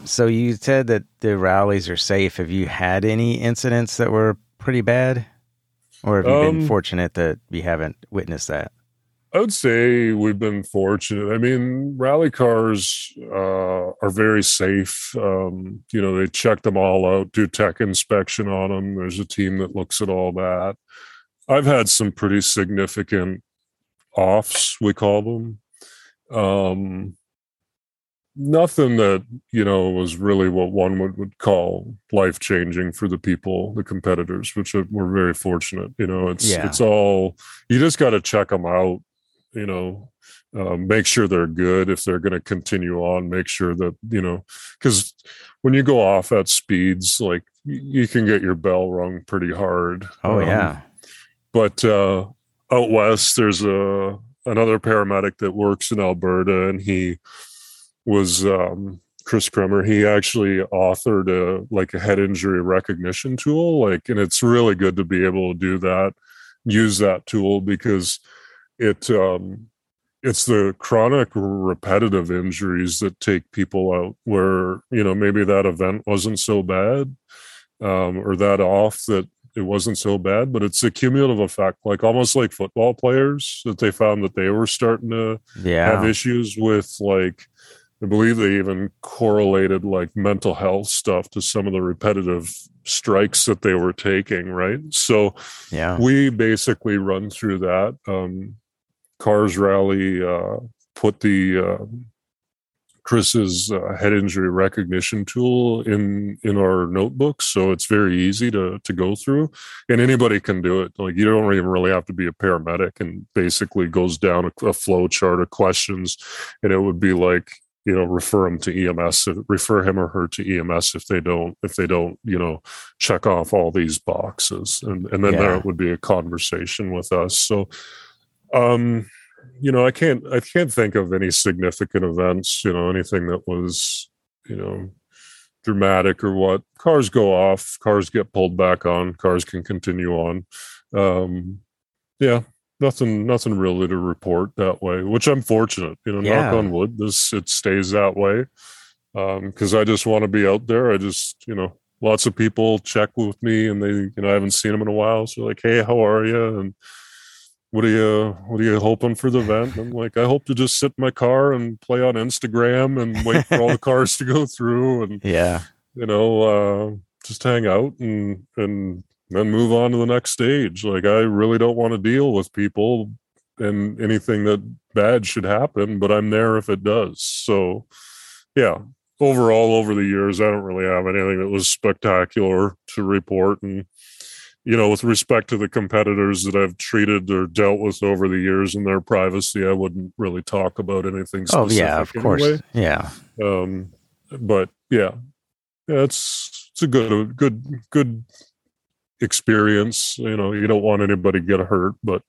So you said that the rallies are safe. Have you had any incidents that were pretty bad? Or have you um, been fortunate that you haven't witnessed that? I would say we've been fortunate. I mean, rally cars uh, are very safe. Um, you know, they check them all out, do tech inspection on them. There's a team that looks at all that. I've had some pretty significant offs, we call them. Um, nothing that you know was really what one would, would call life changing for the people the competitors which are, we're very fortunate you know it's yeah. it's all you just got to check them out you know uh, make sure they're good if they're going to continue on make sure that you know because when you go off at speeds like you can get your bell rung pretty hard oh um, yeah but uh out west there's a another paramedic that works in alberta and he was um, Chris Kremer. He actually authored a like a head injury recognition tool, like, and it's really good to be able to do that, use that tool because it um, it's the chronic repetitive injuries that take people out where you know maybe that event wasn't so bad um, or that off that it wasn't so bad but it's a cumulative effect like almost like football players that they found that they were starting to yeah. have issues with like I believe they even correlated like mental health stuff to some of the repetitive strikes that they were taking, right? So yeah, we basically run through that. Um, Cars Rally uh, put the uh, Chris's uh, head injury recognition tool in in our notebooks, so it's very easy to to go through, and anybody can do it. Like you don't even really have to be a paramedic, and basically goes down a, a flow chart of questions, and it would be like you know refer them to ems refer him or her to ems if they don't if they don't you know check off all these boxes and and then yeah. there would be a conversation with us so um you know i can't i can't think of any significant events you know anything that was you know dramatic or what. Cars go off cars get pulled back on cars can continue on. Um yeah nothing nothing really to report that way which i'm fortunate you know yeah. knock on wood this it stays that way. Um because i just want to be out there i just you know lots of people check with me and they you know i haven't seen them in a while so like hey how are you and what are you what are you hoping for the event i'm like i hope to just sit in my car and play on instagram and wait for all the cars to go through and yeah you know uh just hang out and and then move on to the next stage. Like I really don't want to deal with people and anything that bad should happen, but I'm there if it does. So yeah, overall over the years, I don't really have anything that was spectacular to report. And you know, with respect to the competitors that I've treated or dealt with over the years and their privacy, I wouldn't really talk about anything. Oh yeah, of course, anyway. yeah. Um, but yeah, yeah, it's it's a good good good experience. You know, you don't want anybody to get hurt, but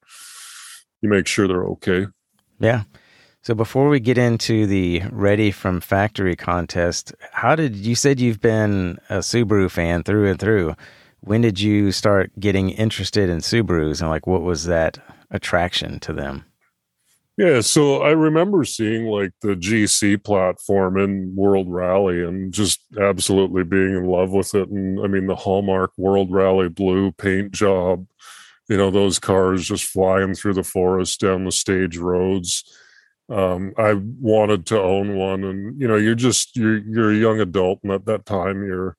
you make sure they're okay. Yeah. So before we get into the Ready from Factory contest, how did you said you've been a Subaru fan through and through? When did you start getting interested in Subarus and like what was that attraction to them? Yeah, so I remember seeing like the GC platform in World Rally and just absolutely being in love with it. And I mean, the Hallmark World Rally Blue paint job, you know, those cars just flying through the forest down the stage roads. Um, I wanted to own one, and you know, you're just you're you're a young adult, and at that time, you're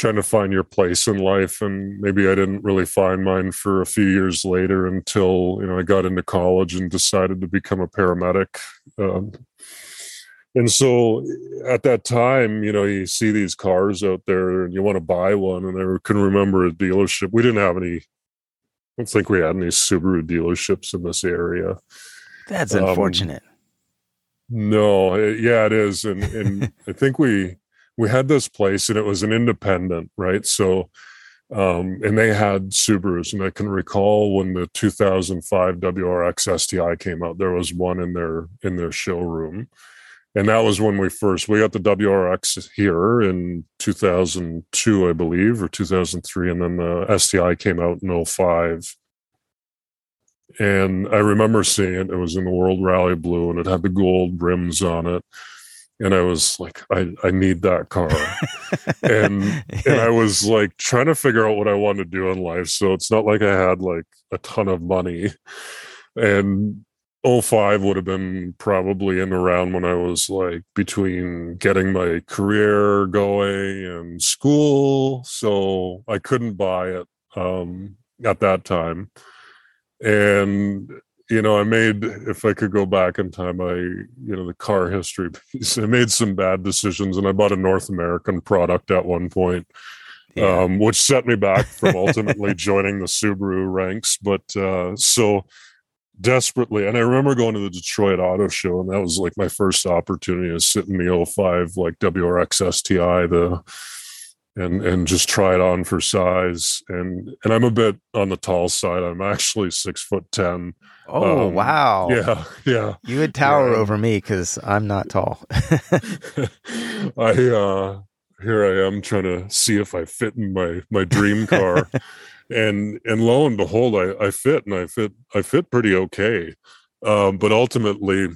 trying to find your place in life and maybe i didn't really find mine for a few years later until you know i got into college and decided to become a paramedic. Um, and so at that time you know you see these cars out there and you want to buy one and i can remember a dealership. We didn't have any i don't think we had any subaru dealerships in this area. That's unfortunate. um, no yeah it is. And and i think we we had this place and it was an independent, right? So, um, and they had Subarus, and I can recall when the 2005 WRX STI came out, there was one in their in their showroom, and that was when we first we got the WRX here in 2002, I believe, or 2003, and then the STI came out in 05. And I remember seeing it. It was in the World Rally Blue, and it had the gold rims on it and I was like, I, I need that car. and and I was like trying to figure out what I wanted to do in life. So it's not like I had like a ton of money. And 05 would have been probably in around when I was like between getting my career going and school. So I couldn't buy it um, at that time. And you know, I made if I could go back in time, I you know the car history piece. I made some bad decisions, and I bought a North American product at one point, yeah. um, which set me back from ultimately joining the Subaru ranks. But uh, so desperately, and I remember going to the Detroit Auto Show, and that was like my first opportunity to sit in the 05 like WRX STI, the and and just try it on for size. And and i'm a bit on the tall side. I'm actually six foot ten. Oh um, wow. yeah yeah. You would tower yeah. over me because i'm not tall. I uh here i am trying to see if i fit in my my dream car. And and lo and behold i i fit and i fit i fit pretty okay. Um but ultimately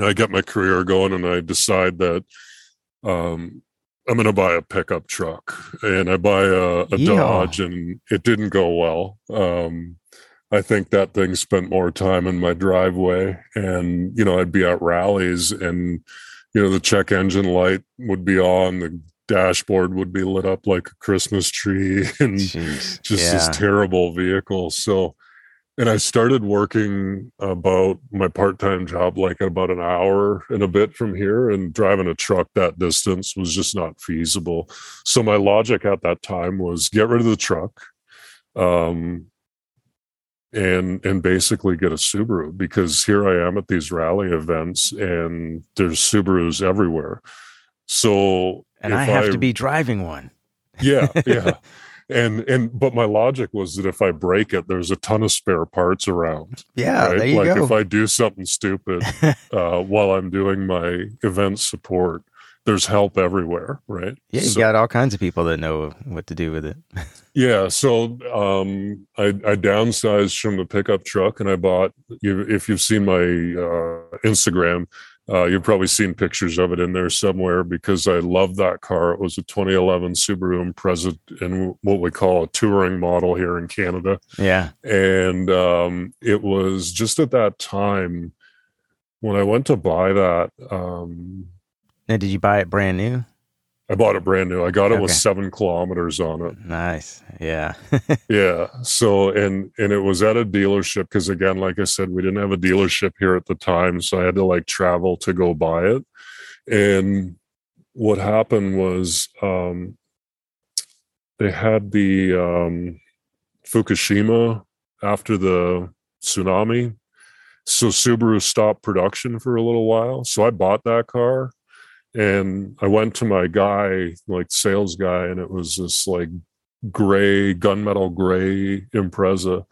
i get my career going and i decide that um I'm going to buy a pickup truck, and I buy a, a. Dodge, and it didn't go well. Um, I think that thing spent more time in my driveway, and you know, I'd be at rallies, and you know, the check engine light would be on, the dashboard would be lit up like a Christmas tree, and Jeez. just yeah. this terrible vehicle. So and I started working about my part-time job like about an hour and a bit from here and driving a truck that distance was just not feasible. So my logic at that time was get rid of the truck um and and basically get a Subaru because here I am at these rally events and there's Subarus everywhere. So and I have I, to be driving one. Yeah, yeah. and and but my logic was that if I break it, there's a ton of spare parts around. Yeah, right? there you like go. if I do something stupid uh, while I'm doing my event support, there's help everywhere, right? Yeah, you so, got all kinds of people that know what to do with it. yeah, so um, I, I downsized from the pickup truck, and I bought. You, if you've seen my uh, Instagram, uh, you've probably seen pictures of it in there somewhere because I love that car. It was a 2011 Subaru Impreza in what we call a touring model here in Canada. Yeah. And um, it was just at that time when I went to buy that. Um, now, did you buy it brand new? I bought it brand new. I got it okay. with seven kilometers on it. Nice. Yeah. yeah. So and and it was at a dealership because again, like I said, we didn't have a dealership here at the time, so I had to like travel to go buy it. And what happened was um, they had the um, Fukushima after the tsunami. So Subaru stopped production for a little while. So I bought that car and I went to my guy, like sales guy, and it was this like gray gunmetal gray Impreza,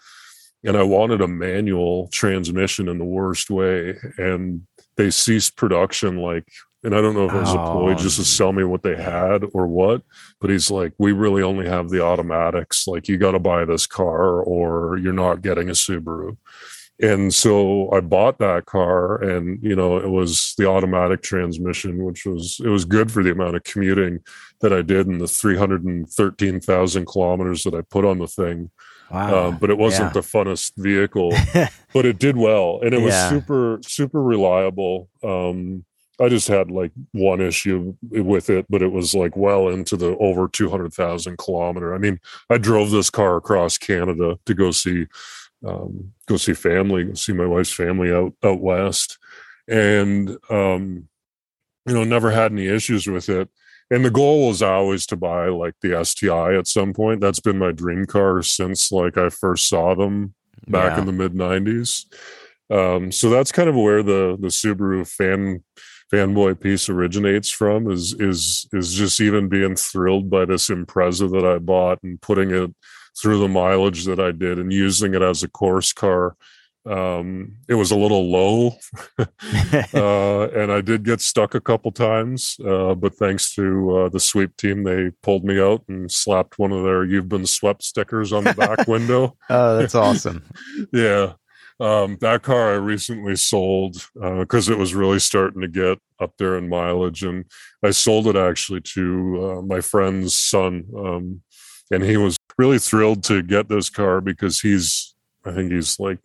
and I wanted a manual transmission in the worst way, and they ceased production like. And I don't know if it was oh. a ploy just to sell me what they had or what, but he's like, we really only have the automatics. Like, you got to buy this car or you're not getting a Subaru. And so I bought that car, and you know it was the automatic transmission, which was it was good for the amount of commuting that I did and the three hundred and thirteen thousand kilometers that I put on the thing. Wow. Um, but it wasn't yeah. the funnest vehicle, but it did well, and it was yeah. super super reliable. Um, I just had like one issue with it, but it was like well into the over 200,000 kilometer. I mean, I drove this car across Canada to go see um, go see family, go see my wife's family out out west, and um, you know, never had any issues with it. And the goal was always to buy like the STI at some point. That's been my dream car since like I first saw them back yeah. in the mid '90s. Um, so that's kind of where the the Subaru fan fanboy piece originates from is is is just even being thrilled by this Impreza that I bought and putting it through the mileage that I did and using it as a course car. Um, it was a little low, uh, and I did get stuck a couple times. Uh, but thanks to uh, the sweep team, they pulled me out and slapped one of their "You've been swept" stickers on the back window. Oh, that's awesome! yeah, um, that car I recently sold because uh, it was really starting to get up there in mileage, and I sold it actually to uh, my friend's son. Um, and he was really thrilled to get this car because he's I think he's like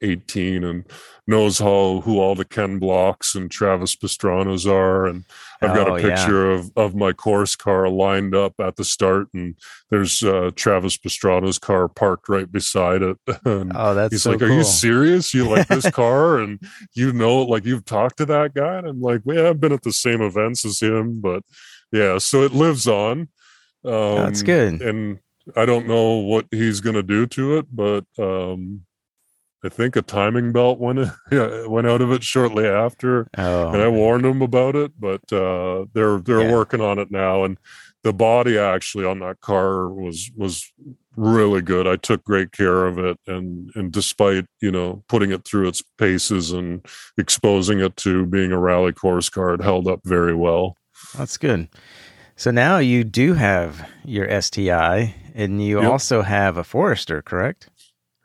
18 and knows how who all the Ken Blocks and Travis Pastranas are. And I've got oh, a picture yeah. of of my course car lined up at the start and there's uh, Travis Pastrana's car parked right beside it. And oh that's he's so like cool. are you serious? You like this car? And you know like you've talked to that guy? And I'm like yeah I've been at the same events as him but yeah. So it lives on um, That's good. And I don't know what he's going to do to it, but um, I think a timing belt went yeah, went out of it shortly after, oh, and I warned him about it. But uh, they're they're yeah. working on it now, and the body actually on that car was was really good. I took great care of it, and and despite you know putting it through its paces and exposing it to being a rally course car, it held up very well. That's good. So now you do have your STI and you yep. also have a Forester, correct?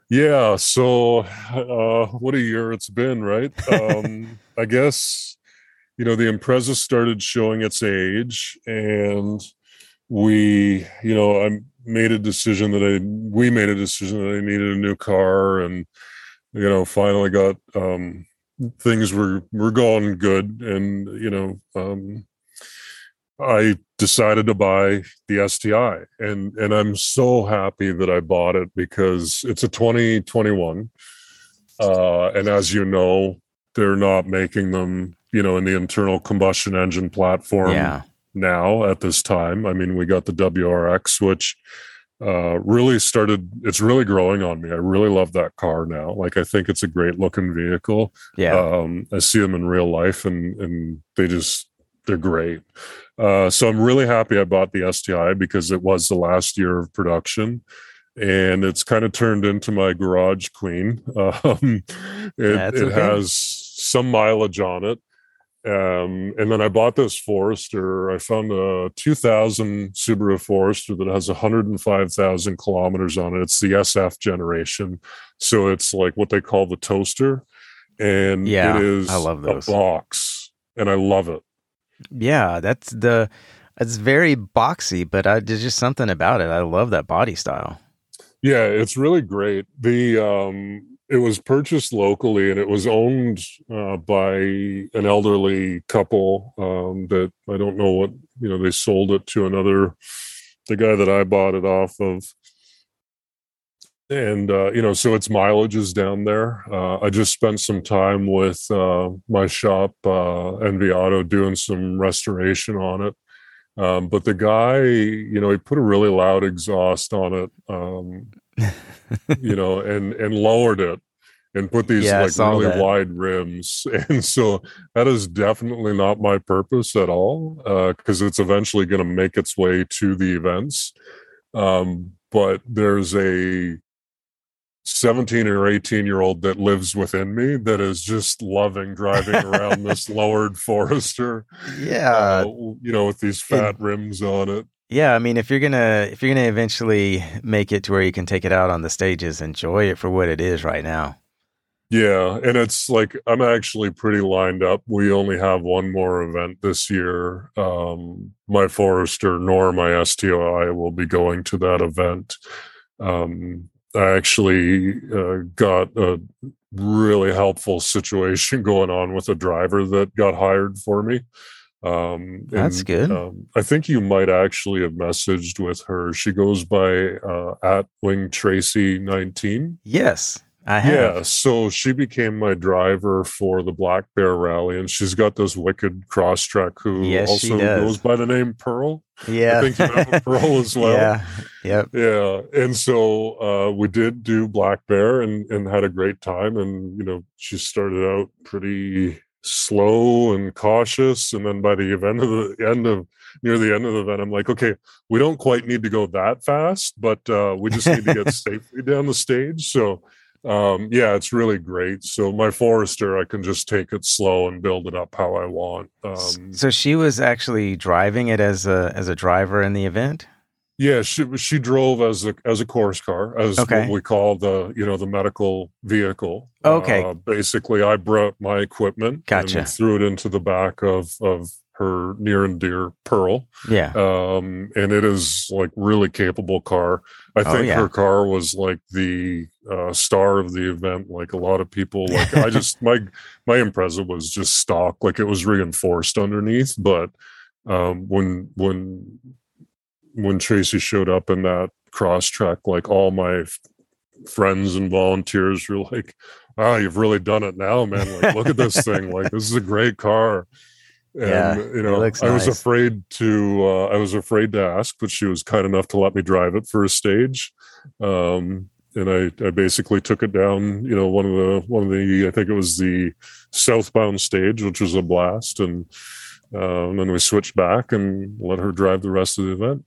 Yeah. So, uh, what a year it's been, right? Um, I guess, you know, the Impreza started showing its age and we, you know, I made a decision that I, we made a decision that I needed a new car and, you know, finally got, um, things were, were going good and, you know, um, I decided to buy the STI and and I'm so happy that I bought it because it's a 2021 uh, and as you know they're not making them you know in the internal combustion engine platform yeah. now at this time. I mean we got the WRX which uh, really started it's really growing on me. I really love that car now. Like i think it's a great looking vehicle. Yeah. Um, i see them in real life and and they just they're great uh, so I'm really happy I bought the STI because it was the last year of production and it's kind of turned into my garage queen. Um, it, it has some mileage on it. Um, and then I bought this Forester. I found a 2000 Subaru Forester that has 105,000 kilometers on it. It's the SF generation. So it's like what they call the toaster. And yeah, it is I love those. a box. And I love it. Yeah, that's the. It's very boxy, but I, there's just something about it. I love that body style. Yeah, it's really great. The um, it was purchased locally and it was owned uh, by an elderly couple um, that I don't know what you know. They sold it to another. The guy that I bought it off of and uh, you know so its mileage is down there. Uh, i just spent some time with uh, my shop uh, envy auto doing some restoration on it. Um, but the guy you know he put a really loud exhaust on it um, you know and and lowered it and put these yeah, like really that. wide rims. And so that is definitely not my purpose at all because uh, it's eventually going to make its way to the events. Um, but there's a 17 or 18 year old that lives within me that is just loving driving around this lowered Forester. Yeah. Uh, you know, with these fat it, rims on it. Yeah, I mean if you're going to if you're to eventually make it to where you can take it out on the stages, enjoy it for what it is right now. Yeah, and it's like I'm actually pretty lined up. We only have one more event this year. Um, my Forester nor my STI will be going to that event. Um, I actually uh, got a really helpful situation going on with a driver that got hired for me. Um, That's and, good. Um, I think you might actually have messaged with her. She goes by uh, at Wing Tracy nineteen. Yes. I have. Yeah, so she became my driver for the Black Bear Rally, and she's got this wicked Crosstrek who yes, also goes by the name Pearl. Yeah, I think you have Pearl as well. Yeah, yep. Yeah, and so uh, we did do Black Bear and and had a great time, and you know she started out pretty slow and cautious, and then by the event of the end of near the end of the event, I'm like, okay, we don't quite need to go that fast, but uh, we just need to get safely down the stage. So um, yeah, it's really great. So my Forester, I can just take it slow and build it up how I want. Um, so she was actually driving it as a as a driver in the event. Yeah, she she drove as a as a course car, as okay. what we call the you know the medical vehicle. Okay. Uh, basically, I brought my equipment, gotcha, and threw it into the back of of her near and dear Pearl. Yeah. Um, and it is like really capable car. I oh, think yeah. her car was like the uh, star of the event. Like a lot of people, like I just my my Impreza was just stock, like it was reinforced underneath. But um, when when when Tracy showed up in that Crosstrek, like all my f- friends and volunteers were like, "Wow, you've really done it now, man! Like, look at this thing! Like, this is a great car." And yeah, you know i was afraid to uh, i was afraid to ask but she was kind enough to let me drive it for a stage. Um, and I, I basically took it down you know one of the one of the i think it was the southbound stage which was a blast. And, uh, and then we switched back and let her drive the rest of the event.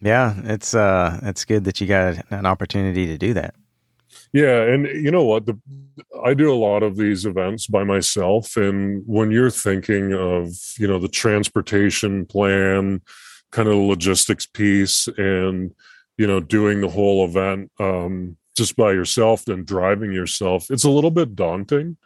Yeah it's uh it's good that you got an opportunity to do that yeah, and you know what? The, I do a lot of these events by myself, and when you're thinking of you know the transportation plan, kind of the logistics piece, and you know doing the whole event um, just by yourself and driving yourself, it's a little bit daunting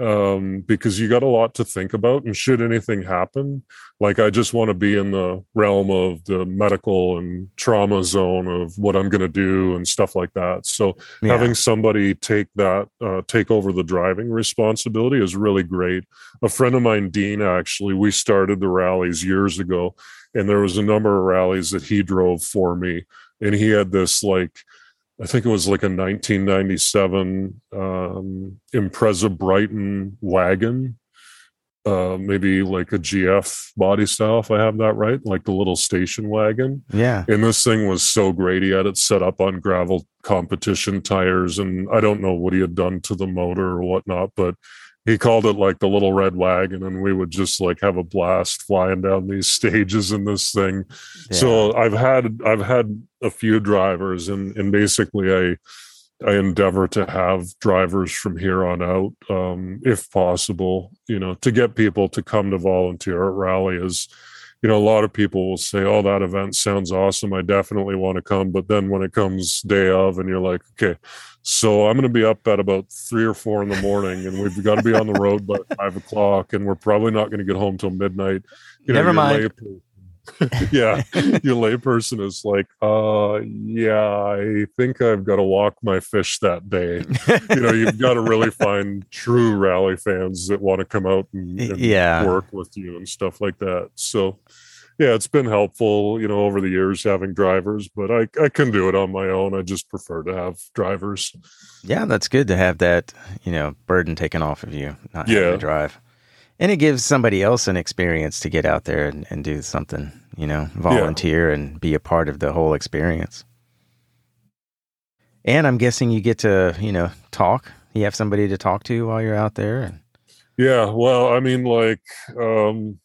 um, because you got a lot to think about. And should anything happen, like I just want to be in the realm of the medical and trauma zone of what I'm going to do and stuff like that. So yeah. having somebody take that, uh, take over the driving responsibility is really great. A friend of mine, Dean, actually, we started the rallies years ago, and there was a number of rallies that he drove for me, and he had this like I think it was like a 1997 um, Impreza Brighton wagon, uh, maybe like a GF body style, if I have that right, like the little station wagon. Yeah. And this thing was so great. He had it set up on gravel competition tires, and I don't know what he had done to the motor or whatnot, but he called it like the little red wagon and we would just like have a blast flying down these stages in this thing yeah. so i've had i've had a few drivers and and basically i i endeavor to have drivers from here on out um, if possible you know to get people to come to volunteer at rally is you know a lot of people will say oh that event sounds awesome i definitely want to come but then when it comes day of and you're like okay so I'm going to be up at about three or four in the morning, and we've got to be on the road by five o'clock, and we're probably not going to get home till midnight. You Never mind. yeah, your layperson is like, uh, yeah, I think I've got to walk my fish that day. you know, you've got to really find true rally fans that want to come out and, and yeah. work with you and stuff like that. So, yeah, it's been helpful, you know, over the years having drivers, but I, I can do it on my own. I just prefer to have drivers. Yeah, that's good to have that, you know, burden taken off of you, not yeah. having to drive. And it gives somebody else an experience to get out there and, and do something, you know, volunteer yeah. and be a part of the whole experience. And I'm guessing you get to, you know, talk. You have somebody to talk to while you're out there. And... Yeah, well, I mean, like, um,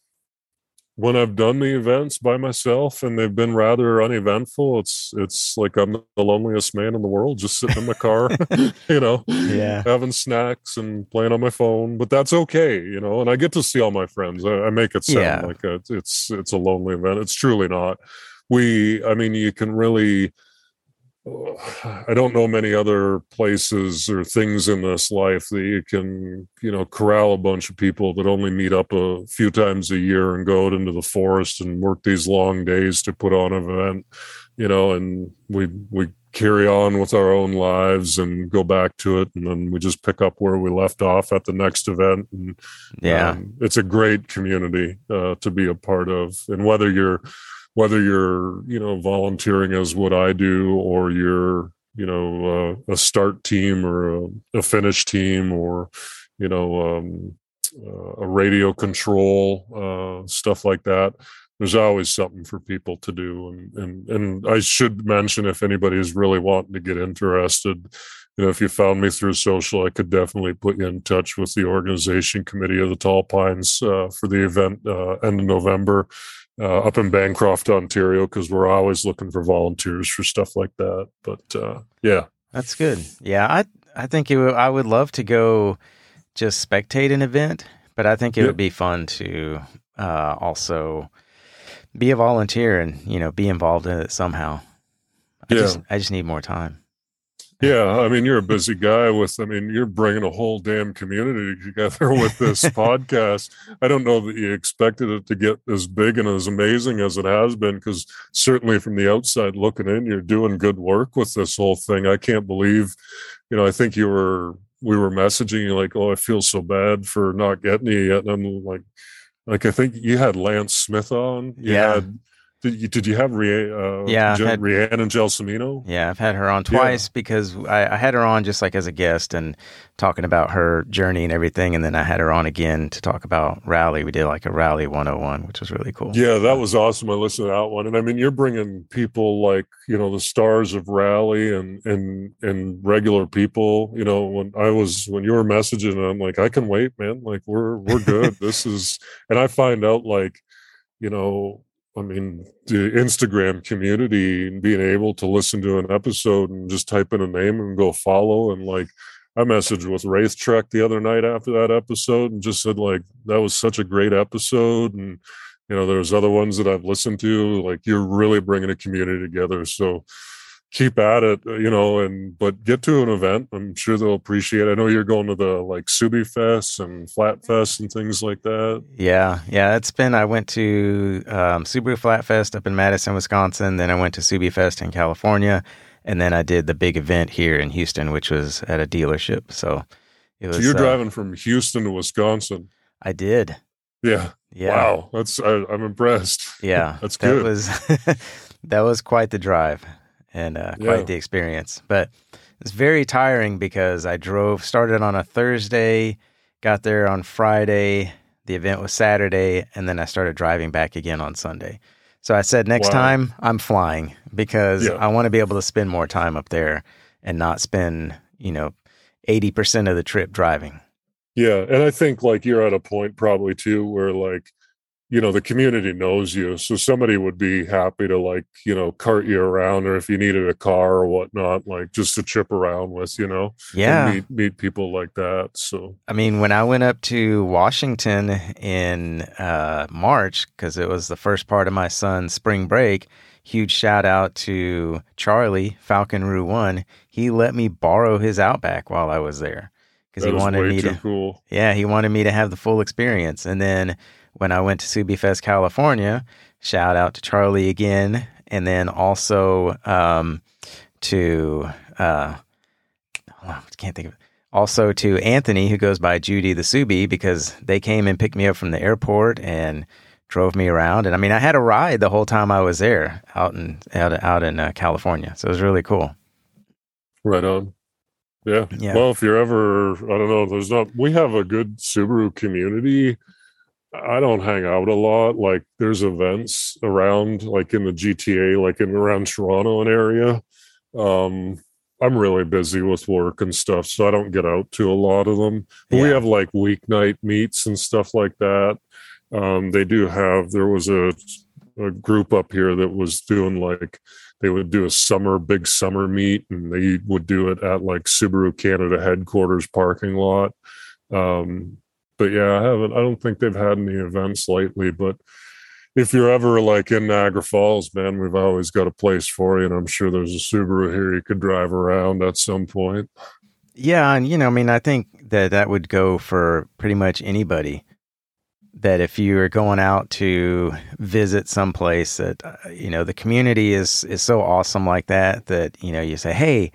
when I've done the events by myself and they've been rather uneventful, it's it's like I'm the loneliest man in the world, just sitting in my car, you know, yeah, having snacks and playing on my phone. But that's okay, you know. And I get to see all my friends. I, I make it sound yeah. like a, it's it's a lonely event. It's truly not. We, I mean, you can really I don't know many other places or things in this life that you can, you know, corral a bunch of people that only meet up a few times a year and go out into the forest and work these long days to put on an event, you know, and we we carry on with our own lives and go back to it. And then we just pick up where we left off at the next event. And yeah. um, it's a great community uh, to be a part of. And whether you're whether you're you know volunteering as what I do or you're you know uh, a start team or a, a finish team or you know um, uh, a radio control uh, stuff like that there's always something for people to do. And and and I should mention if anybody is really wanting to get interested you know if you found me through social I could definitely put you in touch with the organization committee of the Tall Pines uh, for the event uh, end of November uh, up in Bancroft, Ontario, because we're always looking for volunteers for stuff like that. But uh, yeah, that's good. Yeah, I I think it I would love to go just spectate an event, but I think it yep. would be fun to uh, also be a volunteer and you know be involved in it somehow. I yeah. just I just need more time. Yeah, I mean, you're a busy guy with, I mean, you're bringing a whole damn community together with this podcast. I don't know that you expected it to get as big and as amazing as it has been, because certainly from the outside looking in, you're doing good work with this whole thing. I can't believe, you know, I think you were, we were messaging you like, oh, I feel so bad for not getting you yet. And I'm like, like I think you had Lance Smith on. You yeah. had did you, did you have Rie- uh, yeah, Je- had, Rhiannon Gelsomino? Yeah, I've had her on twice yeah. because I, I, had her on just like as a guest and talking about her journey and everything. And then I had her on again to talk about rally. We did like a rally 101, which was really cool. Yeah, that was awesome. I listened to that one. And I mean, you're bringing people like, you know, the stars of rally and, and, and regular people, you know, when I was, when you were messaging, I'm like, I can wait, man. Like we're, we're good. this is, and I find out like, you know, I mean, the Instagram community being able to listen to an episode and just type in a name and go follow. And like, I messaged with Wraith Trek the other night after that episode and just said, like, that was such a great episode. And, you know, there's other ones that I've listened to. Like, you're really bringing a community together. So, keep at it, uh, you know, and but get to an event. I'm sure they'll appreciate. It. I know you're going to the like Subi Fest and Flat Fest and things like that. Yeah, yeah. It's been. I went to um, Subaru Flat Fest up in Madison, Wisconsin. Then I went to Subi Fest in California, and then I did the big event here in Houston, which was at a dealership. So it was. So you're uh, driving from Houston to Wisconsin. I did. Yeah. Yeah. Wow. That's I, am I'm impressed. Yeah. That's good. That was that was quite the drive and uh, quite yeah. the experience. But it's very tiring because I drove, started on a Thursday, got there on Friday. The event was Saturday, and then I started driving back again on Sunday. So I said, next wow. time I'm flying because yeah. I want to be able to spend more time up there and not spend, you know, 80% of the trip driving. Yeah. And I think like you're at a point probably too where like you know the community knows you. So somebody would be happy to like you know cart you around or if you needed a car or whatnot like just to trip around with you know yeah. meet, meet people like that. So i mean when i went up to washington in uh, march because it was the first part of my son's spring break huge shout out to charlie falcon rue one. He let me borrow his outback while i was there because he wanted me to cool. yeah he wanted me to have the full experience. And then when I went to Subi Fest, California. Shout out to Charlie again, and then also um, to uh, I can't think of it. Also to Anthony, who goes by Judy the Subi, because they came and picked me up from the airport and drove me around. And I mean, I had a ride the whole time I was there out in out, out in uh, California, so it was really cool. Right on. Yeah. yeah. Well, if you're ever, I don't know, there's not, we have a good Subaru community I don't hang out a lot. Like there's events around, like in the GTA, like in around Toronto and area. Um, I'm really busy with work and stuff, so I don't get out to a lot of them. Yeah. We have like weeknight meets and stuff like that. Um, they do have. There was a, a group up here that was doing like they would do a summer big summer meet, and they would do it at like Subaru Canada headquarters parking lot. Um, but yeah, I haven't. I don't think they've had any events lately. But if you're ever like in Niagara Falls, man, we've always got a place for you, and I'm sure there's a Subaru here you could drive around at some point. Yeah, and you know, I mean, I think that that would go for pretty much anybody. That if you are going out to visit someplace that uh, you know the community is is so awesome like that that you know you say, hey,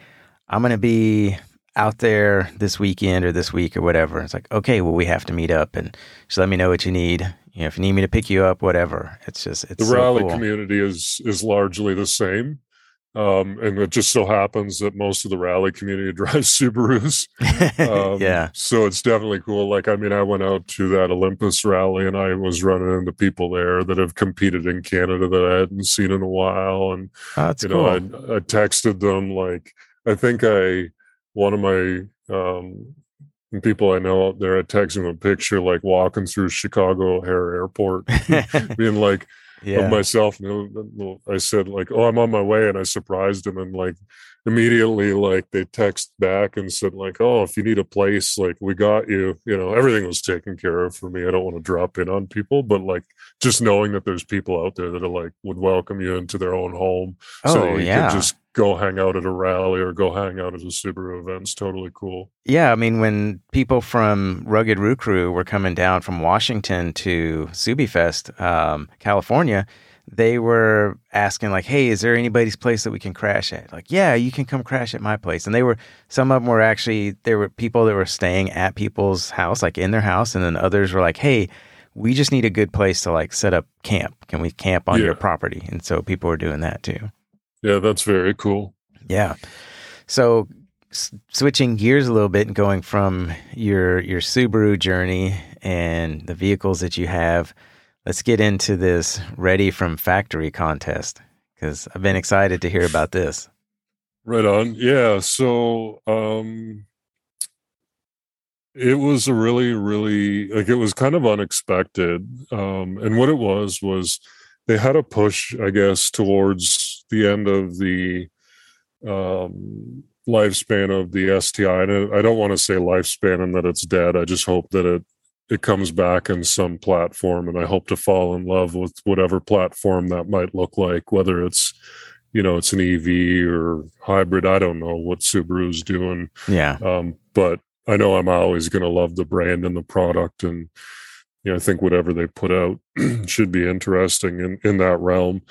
I'm going to be out there this weekend or this week or whatever. It's like, okay, well, we have to meet up and just let me know what you need you know, if you need me to pick you up, whatever. It's just it's the so rally cool. community is is largely the same. Um, and it just so happens that most of the rally community drives Subarus. Um, yeah. So it's definitely cool. Like, I mean, I went out to that Olympus rally and I was running into people there that have competed in Canada that I hadn't seen in a while. And, Oh, you cool. know, I, I texted them, like, I think I, one of my, um, people I know out there, I text them a picture, like walking through Chicago O'Hare Airport, being like, yeah. of myself. I said like, "Oh, I'm on my way," and I surprised him, and like immediately, like they text back and said like, "Oh, if you need a place, like we got you." You know, everything was taken care of for me. I don't want to drop in on people, but like just knowing that there's people out there that are like would welcome you into their own home, so oh, that you yeah. could just go hang out at a rally or go hang out at a Subaru event's totally cool. Yeah, I mean, when people from Rugged Roo Crew were coming down from Washington to SubiFest, um, California, they were asking like, "Hey, is there anybody's place that we can crash at?" Like, "Yeah, you can come crash at my place." And they were some of them were actually there were people that were staying at people's house, like in their house, and then others were like, "Hey." We just need a good place to like set up camp. Can we camp on Yeah. your property? And so people were doing that too. Yeah, that's very cool. Yeah. So s- switching gears a little bit and going from your your Subaru journey and the vehicles that you have, let's get into this ready from factory contest because I've been excited to hear about this. Right on. Yeah. So um it was a really, really like it was kind of unexpected. Um and what it was was they had a push, I guess, towards the end of the um lifespan of the STI. And I don't want to say lifespan and that it's dead. I just hope that it it comes back in some platform and I hope to fall in love with whatever platform that might look like, whether it's you know it's an EV or hybrid. I don't know what Subaru's doing, Yeah. um, but I know I'm always going to love the brand and the product, and you know I think whatever they put out should be interesting in in that realm.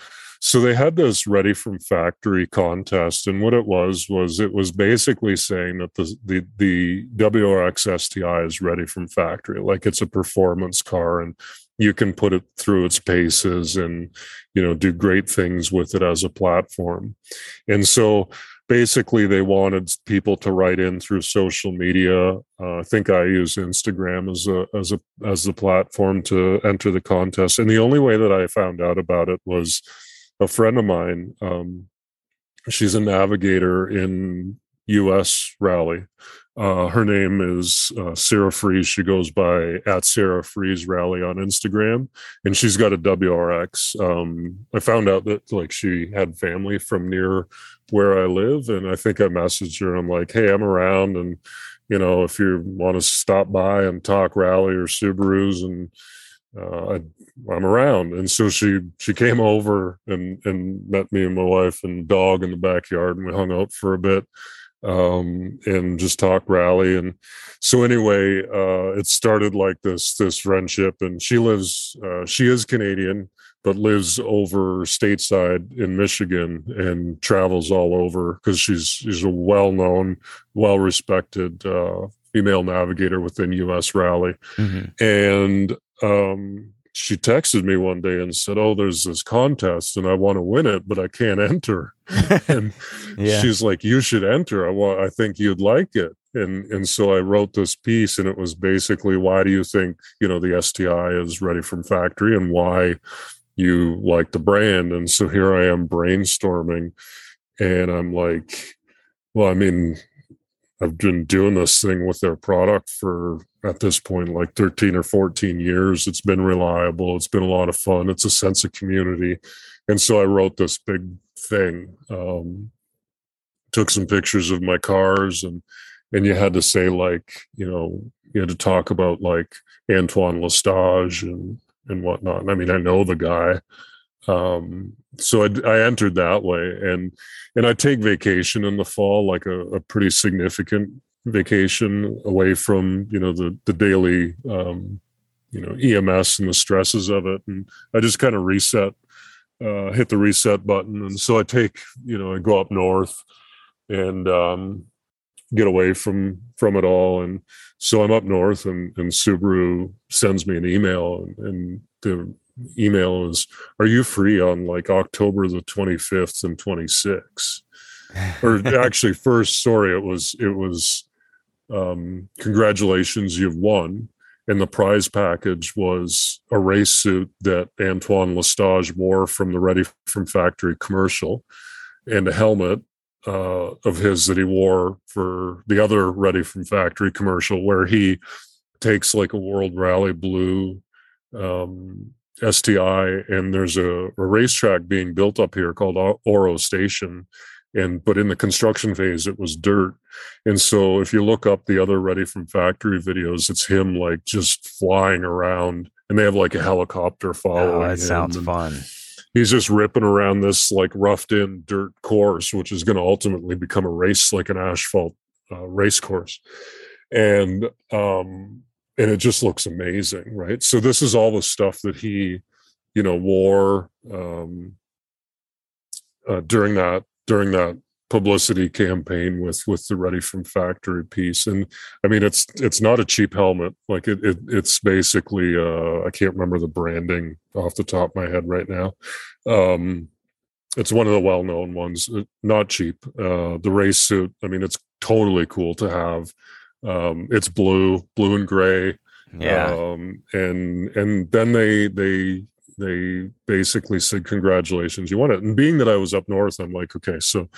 So they had this ready from factory contest, and what it was was it was basically saying that the the the WRX STI is ready from factory, like it's a performance car, and you can put it through its paces and you know do great things with it as a platform. And so basically they wanted people to write in through social media. Uh, I think I use Instagram as a as a as the platform to enter the contest. And the only way that I found out about it was a friend of mine. Um, she's a navigator in U.S. Rally. Uh, her name is uh, Sarah Freeze. She goes by at Sarah Freeze Rally on Instagram, and she's got a WRX. Um, I found out that like she had family from near where I live, and I think I messaged her. I'm like, "Hey, I'm around, and you know, if you want to stop by and talk rally or Subarus, and uh, I, I'm around." And so she she came over and and met me and my wife and dog in the backyard, and we hung out for a bit um and just talked rally and so anyway uh it started like this this friendship and she lives uh she is canadian but lives over stateside in michigan and travels all over because she's she's a well-known well-respected uh female navigator within us rally Mhm. and um she texted me one day and said oh there's this contest and i want to win it but i can't enter. And Yeah. she's like you should enter. I want i think you'd like it. And and so i wrote this piece and it was basically why do you think you know the sti is ready from factory and why you like the brand? And so here i am brainstorming and i'm like well i mean i've been doing this thing with their product for at this point like 13 or 14 years. It's been reliable. It's been a lot of fun. It's a sense of community. And so i wrote this big thing um took some pictures of my cars and and you had to say like you know you had to talk about like antoine L'Estage and and whatnot. I mean, I know the guy, um, so I, I, entered that way, and and I take vacation in the fall, like a, a pretty significant vacation away from you know the the daily um, you know EMS and the stresses of it, and I just kind of reset, uh, hit the reset button, and so I take you know I go up north and um, get away from from it all, and so I'm up north, and, and Subaru sends me an email, and, and the email is, "Are you free on like October the 25th and 26th?" or actually, first, sorry, it was it was um, congratulations, you've won and the prize package was a race suit that Antoine L'Estage wore from the Ready from Factory commercial and a helmet uh, of his that he wore for the other Ready from Factory commercial, where he takes like a World Rally Blue um, STI, and there's a, a racetrack being built up here called Oro Station. And but in the construction phase it was dirt. And so if you look up the other ready from factory videos it's him like just flying around. And they have like a helicopter oh, following oh, that sounds fun. he's just ripping around this like roughed in dirt course which is going to ultimately become a race like an asphalt uh, race course. And um and it just looks amazing right? So this is all the stuff that he you know wore um uh, during that during that publicity campaign with with the ready from factory piece. And i mean it's it's not a cheap helmet. Like it, it it's basically uh i can't remember the branding off the top of my head right now. Um it's one of the well-known ones uh, not cheap. Uh the race suit i mean it's totally cool to have um it's blue blue and gray. Yeah. Um and and then they they they basically said congratulations you won it. And being that i was up north i'm like okay so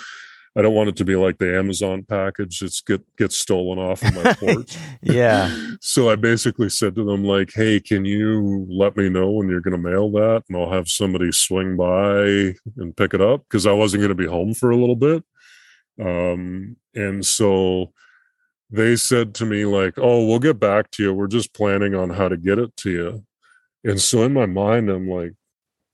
i don't want it to be like the amazon package it's get gets stolen off of my porch yeah. So i basically said to them like hey can you let me know when you're going to mail that and i'll have somebody swing by and pick it up? Because i wasn't going to be home for a little bit. Um and so they said to me like oh we'll get back to you we're just planning on how to get it to you and so in my mind, I'm like,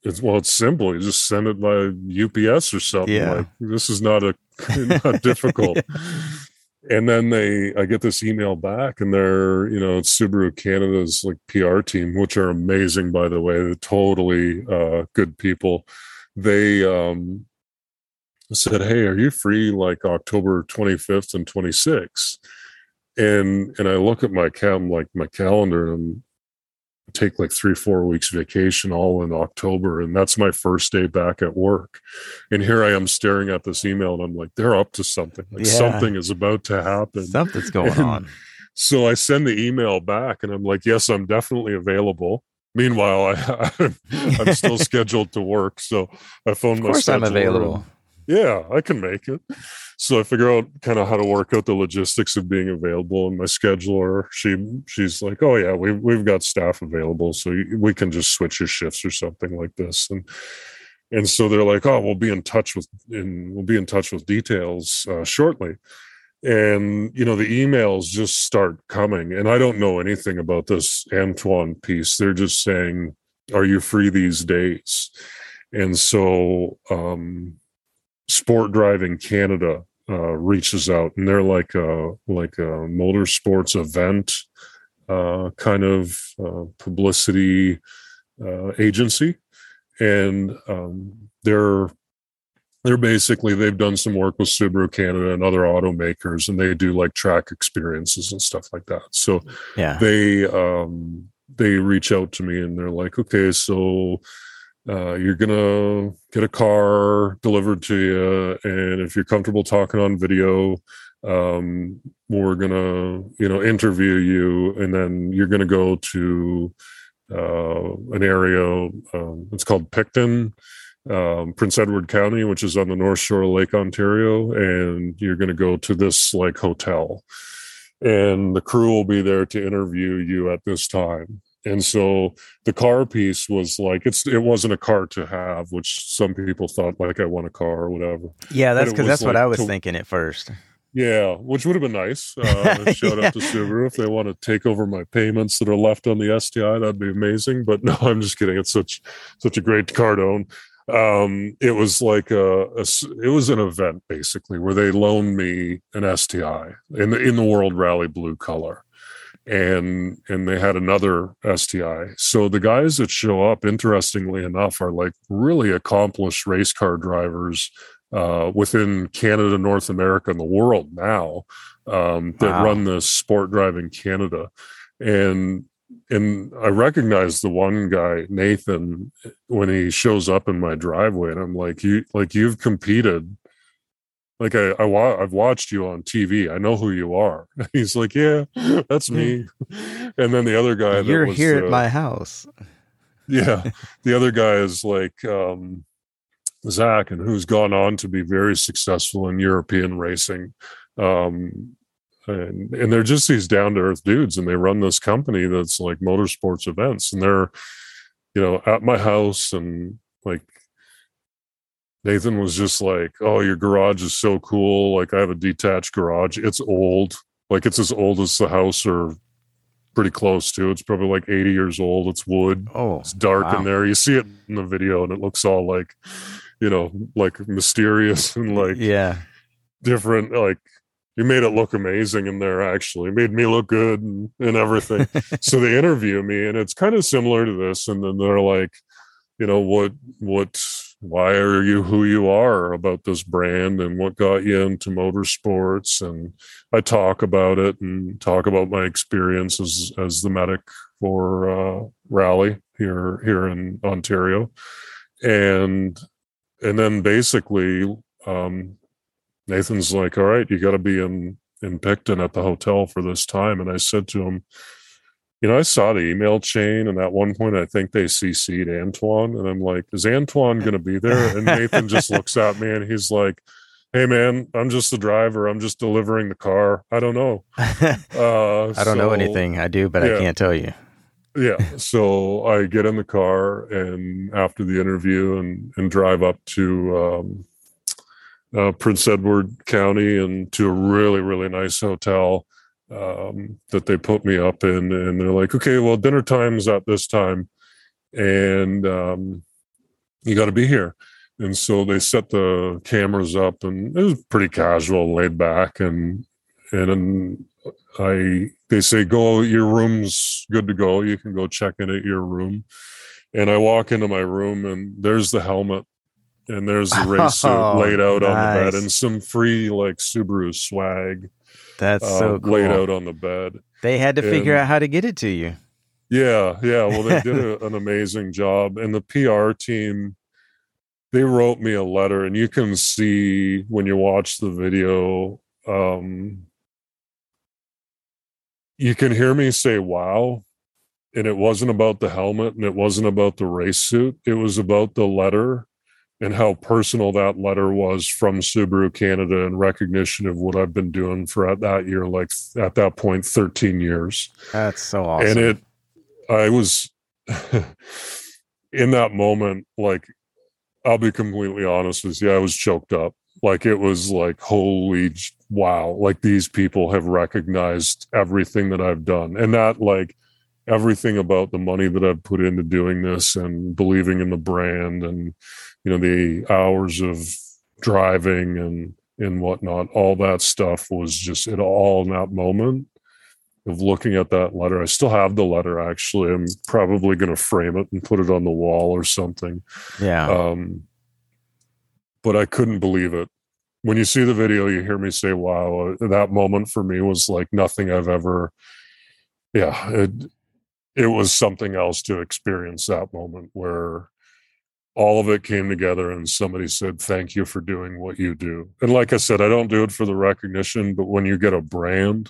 it's well, it's simple. You just send it by UPS or something. Yeah. Like this is not a not difficult. And then they, I get this email back, and they're, you know, it's Subaru Canada's like PR team, which are amazing, by the way. They're totally uh, good people. They um, said, "Hey, are you free like October 25th and 26th?" And and I look at my cam like my calendar, and take like three four weeks vacation all in october and that's my first day back at work. And here i am staring at this email and i'm like they're up to something. Like yeah. something is about to happen. Something's going and on. so i send the email back and i'm like yes i'm definitely available. Meanwhile i i'm still scheduled to work so i phone of course i'm available yeah i can make it so I figure out kind of how to work out the logistics of being available. And my scheduler, she she's like, "Oh yeah, we we've got staff available, so we can just switch your shifts or something like this." And and so they're like, "Oh, we'll be in touch with and we'll be in touch with details uh, shortly." And you know the emails just start coming, and I don't know anything about this Antoine piece. They're just saying, "Are you free these days?" And so um, Sport Driving Canada uh, reaches out, and they're like a like a motorsports event uh, kind of uh, publicity uh, agency, and um, they're they're basically they've done some work with Subaru Canada and other automakers, and they do like track experiences and stuff like that. So yeah, they um, they reach out to me and they're like, okay, so uh, you're gonna get a car delivered to you and if you're comfortable talking on video um, we're gonna you know interview you and then you're gonna go to uh, an area um, it's called picton um, prince edward county which is on the north shore of lake ontario and you're gonna go to this like hotel. And the crew will be there to interview you at this time and so the car piece was like it's it wasn't a car to have which some people thought like i want a car or whatever yeah that's because that's like what i was to, thinking at first Yeah, which would have been nice. Uh, shout yeah. out to Subaru if they want to take over my payments that are left on the STI, that'd be amazing. But no, I'm just kidding. It's such such a great car to own. Um, it was like a, a, it was an event basically where they loaned me an STI in the in the World Rally Blue color, and and they had another STI. So the guys that show up, interestingly enough, are like really accomplished race car drivers uh, within Canada, North America, and the world now um, that wow. run the sport driving in Canada. And and I recognize the one guy, Nathan, when he shows up in my driveway, and I'm like, you like you've competed. Like I, I wa- I've watched you on TV. I know who you are. He's like, yeah, that's me. and then the other guy, you're was, here uh, at my house. Yeah, the other guy is like, um, Zach, and who's gone on to be very successful in European racing. Um, and, and they're just these down to earth dudes, and they run this company that's like motorsports events, and they're, you know, at my house, and like Nathan was just like, "Oh, your garage is so cool! Like I have a detached garage. It's old, like it's as old as the house, or pretty close to. It's probably like 80 years old. It's wood. Oh, it's dark wow. in there. You see it in the video, and it looks all like you know, like mysterious and like yeah, different. Like you made it look amazing in there. Actually, it made me look good and, and everything. so they interview me, and it's kind of similar to this. And then they're like, you know, what what why are you who you are about this brand and what got you into motorsports and i talk about it and talk about my experience as, as the medic for uh, rally here here in ontario and and then basically um, Nathan's like, "All right, you got to be in in Picton at the hotel for this time." And I said to him, "You know, I saw the email chain, and at one point, I think they CC'd Antoine, and I'm like, is Antoine going to be there?" And Nathan just looks at me and he's like. Hey man, I'm just the driver. I'm just delivering the car. I don't know. Uh, I don't so, know anything. I do, but yeah. I can't tell you yeah so i get in the car and after the interview and and drive up to um, uh, prince edward county and to a really really nice hotel um, that they put me up in and they're like okay well dinner time's at this time and um, you got to be here and so they set the cameras up and it was pretty casual laid back and and I they say go your room's good to go. You can go check in at your room. And I walk into my room and there's the helmet and there's the race suit oh, laid out nice. on the bed and some free like Subaru swag. That's uh, so cool. laid out on the bed. They had to and, figure out how to get it to you. Yeah, yeah. Well, they did a, an amazing job, and the PR team they wrote me a letter, and you can see when you watch the video. Um, you can hear me say wow and it wasn't about the helmet and it wasn't about the race suit it was about the letter and how personal that letter was from Subaru Canada in recognition of what I've been doing for at that year like at that point 13 years. That's so awesome. and it I was in that moment like I'll be completely honest with you I was choked up. Like it was like holy wow, like these people have recognized everything that I've done. And that, like, everything about the money that I've put into doing this and believing in the brand and, you know, the hours of driving and, and whatnot, all that stuff was just it all in that moment of looking at that letter. I still have the letter actually. I'm probably going to frame it and put it on the wall or something. Yeah. Um, but I couldn't believe it when you see the video, you hear me say, wow, that moment for me was like nothing I've ever, yeah, it, it was something else to experience that moment where all of it came together and somebody said, thank you for doing what you do. And like I said, I don't do it for the recognition, but when you get a brand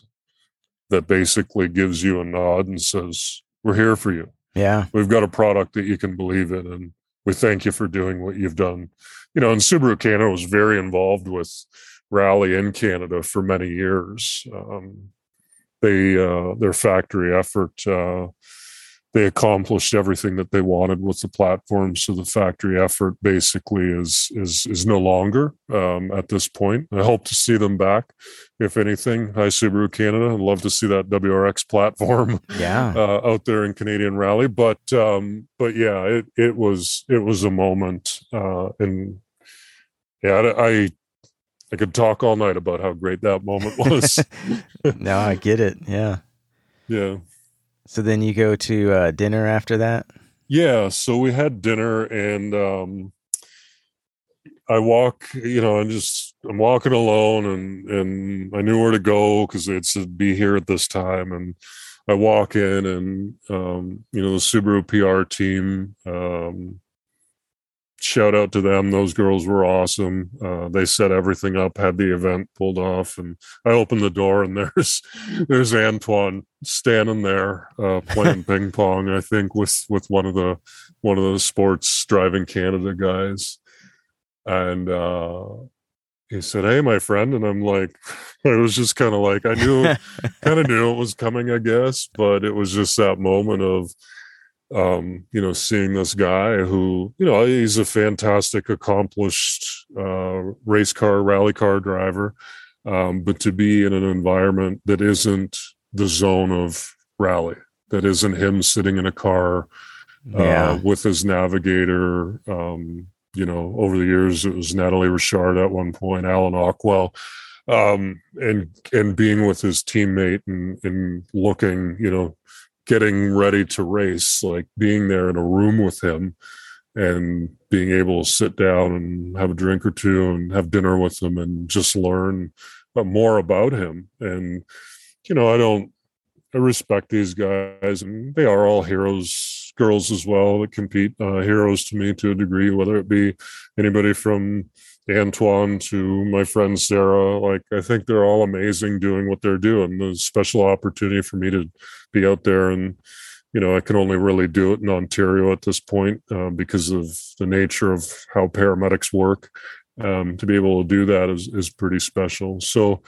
that basically gives you a nod and says, we're here for you. Yeah. We've got a product that you can believe in and we thank you for doing what you've done you know, and Subaru Canada was very involved with rally in Canada for many years. Um, they uh, their factory effort uh, they accomplished everything that they wanted with the platform. So the factory effort basically is is is no longer um, at this point. I hope to see them back, if anything. Hi Subaru Canada. I'd love to see that WRX platform, yeah, uh, out there in Canadian Rally. But um, but yeah, it it was it was a moment, uh, and yeah, I I could talk all night about how great that moment was. no, I get it. Yeah. Yeah. So then you go to uh, dinner after that? Yeah. So we had dinner and um, I walk, you know, I'm just, I'm walking alone and, and I knew where to go because it said be here at this time. And I walk in and, um, you know, the Subaru PR team, um, shout out to them. Those girls were awesome. Uh, they set everything up, had the event pulled off, and I opened the door and there's there's Antoine standing there uh, playing ping pong. I think with with one of the one of the sports driving Canada guys, and uh, he said, "Hey, my friend," and I'm like, I was just kind of like I knew, kind of knew it was coming, I guess, but it was just that moment of um, you know, seeing this guy who, you know, he's a fantastic, accomplished uh, race car, rally car driver, um, but to be in an environment that isn't the zone of rally, that isn't him sitting in a car uh, yeah. with his navigator. Um, you know, over the years, it was Natalie Richard at one point, Alan Ockwell um, and and being with his teammate and and looking, you know, getting ready to race, like being there in a room with him and being able to sit down and have a drink or two and have dinner with him and just learn more about him. And, you know, I don't, I respect these guys and they are all heroes, girls as well that compete, uh, heroes to me to a degree, whether it be anybody from, Antoine to my friend Sarah. Like, I think they're all amazing doing what they're doing. The special opportunity for me to be out there and, you know, I can only really do it in Ontario at this point uh, because of the nature of how paramedics work. Um, to be able to do that is, is pretty special. So,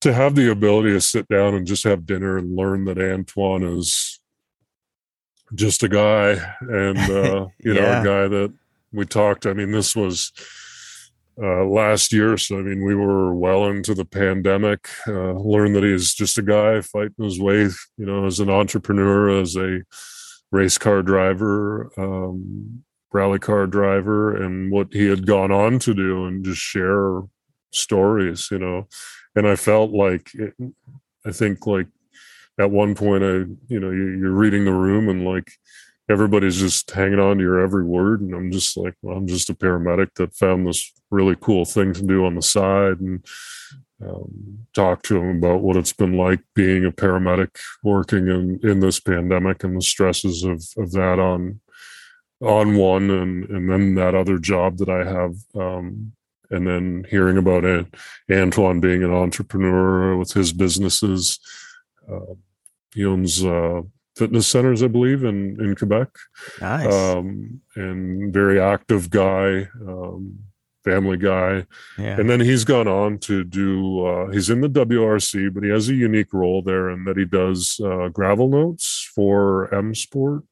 to have the ability to sit down and just have dinner and learn that Antoine is just a guy and, uh, you yeah. know, a guy that we talked. I mean, this was uh, last year. So, I mean, we were well into the pandemic. Uh, learned that he's just a guy fighting his way, you know, as an entrepreneur, as a race car driver, um, rally car driver, and what he had gone on to do and just share stories, you know. And I felt like, it, I think, like, at one point, I, you know, you, you're reading the room and like, everybody's just hanging on to your every word and i'm just like well, i'm just a paramedic that found this really cool thing to do on the side and um, talk to them about what it's been like being a paramedic working in, in this pandemic and the stresses of, of that on on one and and then that other job that I have um, and then hearing about it, Antoine being an entrepreneur with his businesses. Uh, he owns uh, fitness centers, I believe, in in Quebec. Nice. Um, and very active guy, um, family guy. Yeah. And then he's gone on to do. Uh, he's in the WRC, but he has a unique role there in that he does uh, gravel notes for M Sport,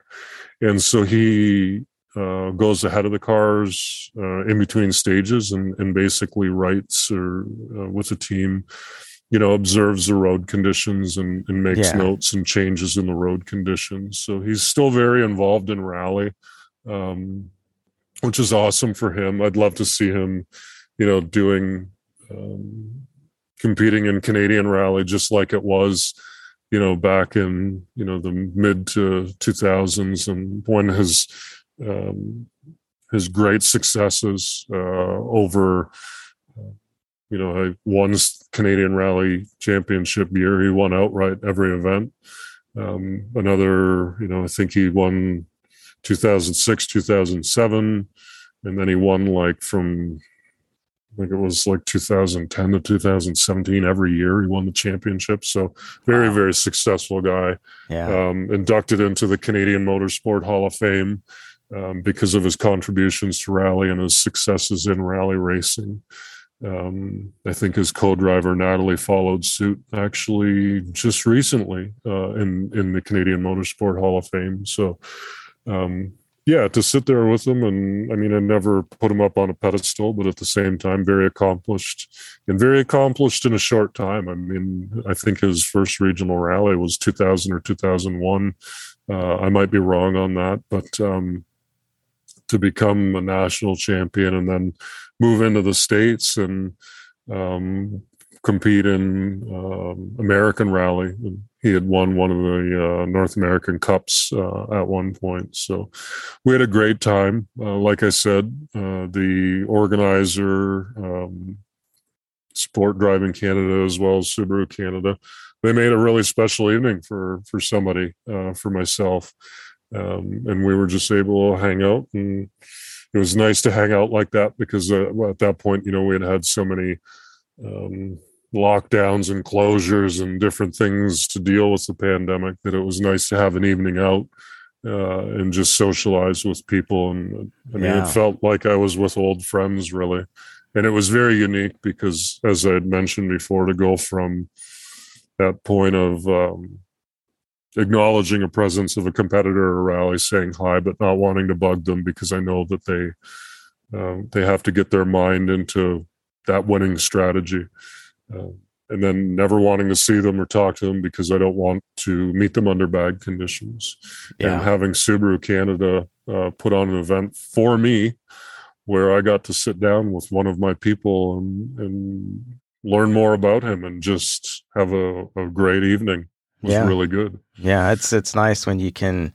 and so he. Uh, goes ahead of the cars uh, in between stages and, and basically writes or uh, with a team you know observes the road conditions and, and makes yeah. notes and changes in the road conditions so he's still very involved in rally um, which is awesome for him i'd love to see him you know doing um, competing in canadian rally just like it was you know back in you know the mid to 2000s and when his um, his great successes uh, over you know, I won Canadian Rally Championship year. He won outright every event. Um, another, you know, I think he won 2006, 2007, and then he won like from, I think it was like 2010 to 2017 every year. He won the championship. So very, wow. very successful guy. Yeah. Um, inducted into the Canadian Motorsport Hall of Fame um, because of his contributions to rally and his successes in rally racing. Um, I think his co-driver Natalie followed suit actually just recently uh, in in the Canadian Motorsport Hall of Fame. So, um, yeah, to sit there with him, and I mean, I never put him up on a pedestal, but at the same time, very accomplished and very accomplished in a short time. I mean, I think his first regional rally was 2000 or 2001. Uh, I might be wrong on that, but um, to become a national champion and then move into the states and um, compete in um, American Rally. He had won one of the uh, North American Cups uh, at one point. So we had a great time. Uh, like I said, uh, the organizer, um, Sport Driving Canada, as well as Subaru Canada, they made a really special evening for for somebody, uh, for myself. Um, and we were just able to hang out and it was nice to hang out like that because uh, at that point, you know, we had had so many um, lockdowns and closures and different things to deal with the pandemic that it was nice to have an evening out uh, and just socialize with people. And I mean, yeah. it felt like I was with old friends, really. And it was very unique because, as I had mentioned before, to go from that point of um, acknowledging a presence of a competitor or a rally, saying hi, but not wanting to bug them because I know that they uh, they have to get their mind into that winning strategy, uh, and then never wanting to see them or talk to them because I don't want to meet them under bad conditions. Yeah. And having Subaru Canada uh, put on an event for me where I got to sit down with one of my people and, and learn more about him and just have a, a great evening was yeah. really good. Yeah, it's it's nice when you can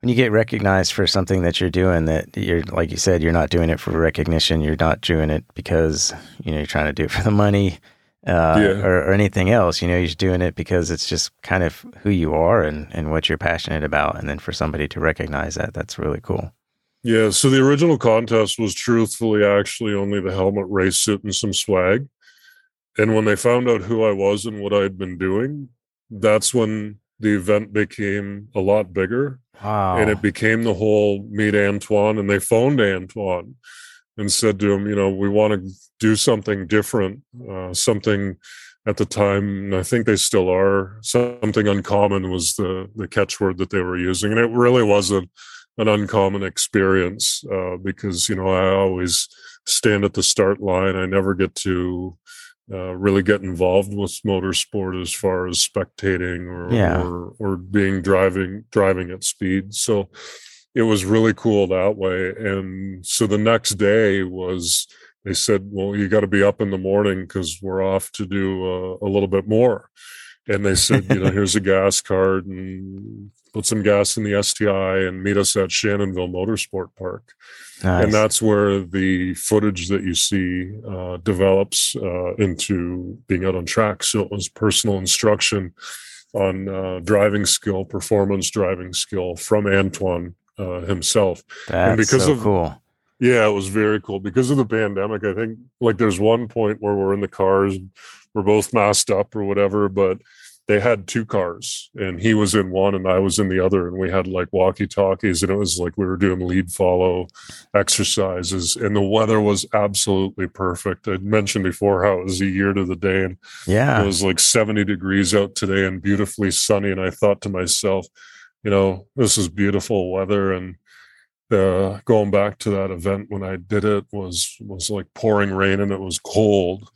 when you get recognized for something that you're doing that you're like you said you're not doing it for recognition you're not doing it because you know you're trying to do it for the money uh, yeah. or, or, anything else you know you're doing it because it's just kind of who you are and, and what you're passionate about and then for somebody to recognize that that's really cool yeah so the original contest was truthfully actually only the helmet race suit and some swag and when they found out who i was and what i'd been doing that's when the event became a lot bigger. Wow. And it became the whole meet Antoine. And they phoned Antoine and said to him, you know, we want to do something different, uh, something at the time, I think they still are, something uncommon was the, the catchword that they were using. And it really wasn't an uncommon experience uh, because, you know, I always stand at the start line. I never get to uh, really get involved with motorsport as far as spectating or, yeah. or or being driving driving at speed. So it was really cool that way. And so the next day was they said, "Well, you got to be up in the morning because we're off to do a, a little bit more." And they said, "You know, here's a gas card and put some gas in the STI and meet us at Shannonville Motorsport Park." Nice. And that's where the footage that you see uh, develops uh, into being out on track. So it was personal instruction on uh, driving skill, performance driving skill from Antoine uh, himself. That's and because so of, cool. Yeah, it was very cool. Because of the pandemic, I think like there's one point where we're in the cars, we're both masked up or whatever, but they had two cars and he was in one and I was in the other and we had like walkie talkies and it was like we were doing lead follow exercises and the weather was absolutely perfect. I mentioned before how it was a year to the day and yeah, it was like 70 degrees out today and beautifully sunny. And I thought to myself, you know, this is beautiful weather and uh, going back to that event when I did it was was like pouring rain and it was cold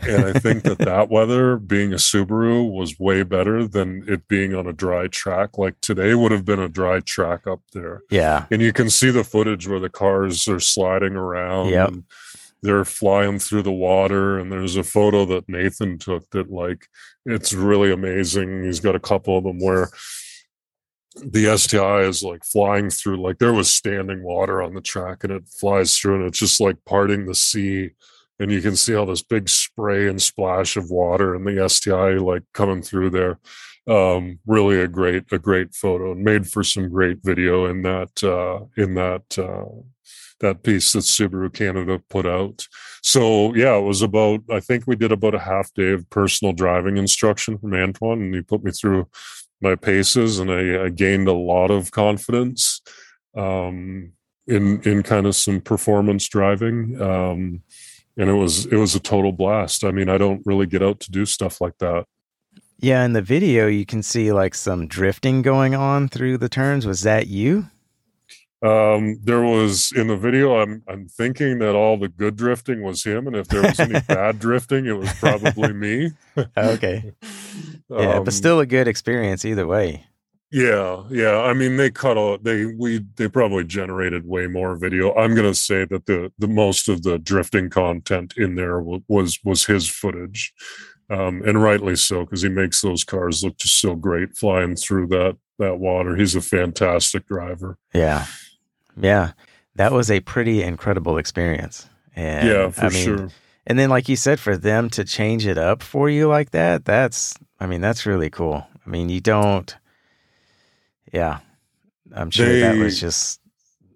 and I think that that weather being a Subaru was way better than it being on a dry track. Like today would have been a dry track up there. Yeah. And you can see the footage where the cars are sliding around. Yep. they're flying through the water. And there's a photo that Nathan took that, like, it's really amazing. He's got a couple of them where the STI is like flying through, like, there was standing water on the track and it flies through and it's just like parting the sea and you can see all this big spray and splash of water and the STI like coming through there. Um, really a great a great photo and made for some great video in that uh, in that uh, that piece that Subaru Canada put out. So yeah, it was about I think we did about a half day of personal driving instruction from Antoine, and he put me through my paces, and I, I gained a lot of confidence um, in in kind of some performance driving. Um, and it was it was a total blast. I mean, I don't really get out to do stuff like that. Yeah, in the video you can see like some drifting going on through the turns. Was that you? Um, there was in the video. I'm I'm thinking that all the good drifting was him, and if there was any bad drifting, it was probably me. okay. Yeah, um, but still a good experience either way. Yeah, yeah. I mean, they cut out. They we they probably generated way more video. I'm gonna say that the the most of the drifting content in there was was his footage, um, and rightly so because he makes those cars look just so great flying through that that water. He's a fantastic driver. Yeah, yeah. That was a pretty incredible experience. And, yeah, for I mean, sure. And then, like you said, for them to change it up for you like that, that's I mean, that's really cool. I mean, you don't yeah, I'm sure they, that was just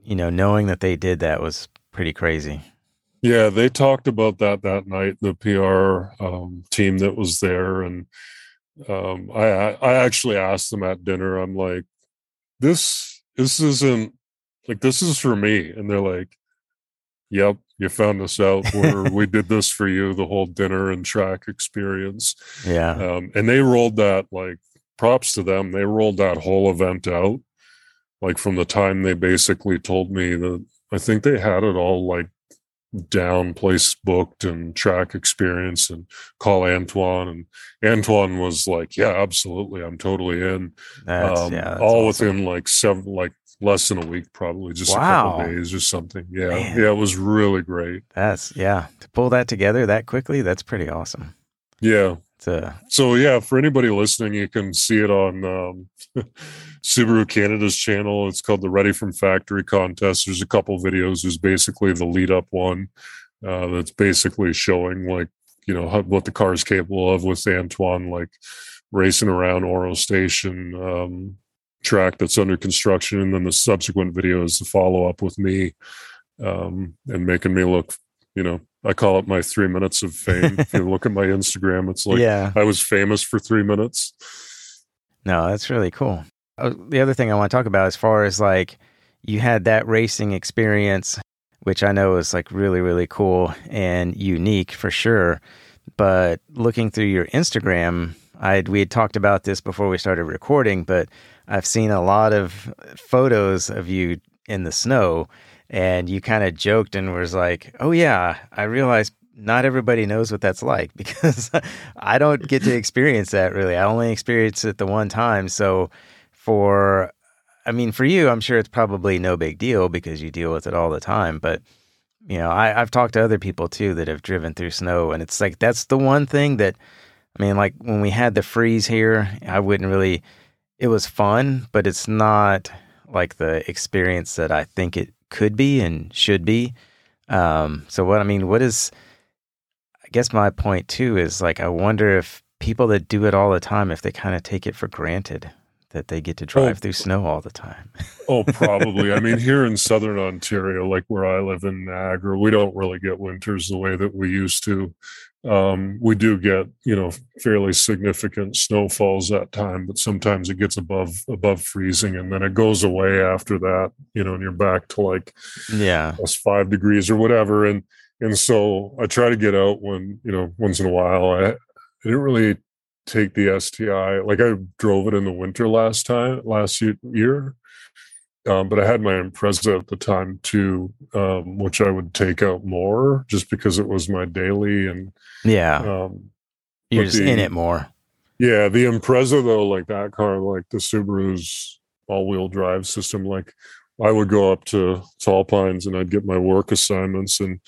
you know knowing that they did that was pretty crazy. Yeah, they talked about that that night. The PR um, team that was there, and um, I I actually asked them at dinner. I'm like, this this isn't like this is for me, and they're like, Yep, you found us out. Where we did this for you, the whole dinner and track experience. Yeah, um, and they rolled that like props to them. They rolled that whole event out. Like from the time they basically told me that I think they had it all like down, place booked and track experience and call Antoine. And Antoine was like, Yeah, absolutely. I'm totally in. That's, um, yeah, that's all awesome. within like seven, like less than a week, probably just wow. a couple days or something. Yeah. Man. Yeah. It was really great. That's, yeah. To pull that together that quickly, that's pretty awesome. Yeah. So yeah, for anybody listening, you can see it on um, Subaru Canada's channel. It's called the Ready from Factory contest. There's a couple videos. There's basically the lead up one uh, that's basically showing like you know how, what the car is capable of with Antoine, like racing around Oro Station um, track that's under construction, and then the subsequent video is the follow up with me um, and making me look you know I call it my three minutes of fame. if you look at my Instagram, it's like yeah. I was famous for three minutes. No, that's really cool. Uh, the other thing I want to talk about, as far as like you had that racing experience, which I know is like really, really cool and unique for sure. But looking through your Instagram, I we had talked about this before we started recording, but I've seen a lot of photos of you in the snow and you kind of joked and was like, "Oh yeah, I realize not everybody knows what that's like because I don't get to experience that really. I only experience it the one time. So for I mean, for you, I'm sure it's probably no big deal because you deal with it all the time. But you know, I, I've talked to other people too that have driven through snow, and it's like that's the one thing that I mean, like when we had the freeze here, I wouldn't really. It was fun, but it's not like the experience that I think it could be and should be. Um, so what I mean, what is? I guess my point too is like I wonder if people that do it all the time, if they kind of take it for granted that they get to drive oh, through snow all the time. oh, probably. I mean, here in southern Ontario, like where I live in Niagara, we don't really get winters the way that we used to um, we do get you know fairly significant snowfalls at time but sometimes it gets above above freezing and then it goes away after that you know and you're back to like yeah. plus five degrees or whatever. And and so i try to get out when you know once in a while. I, I didn't really take the sti like i drove it in the winter last time last year um, but I had my Impreza at the time too, um, which I would take out more just because it was my daily and yeah, um, you're just the, in it more. Yeah, the Impreza though, like that car, like the Subaru's all-wheel drive system, like I would go up to Tall Pines and I'd get my work assignments and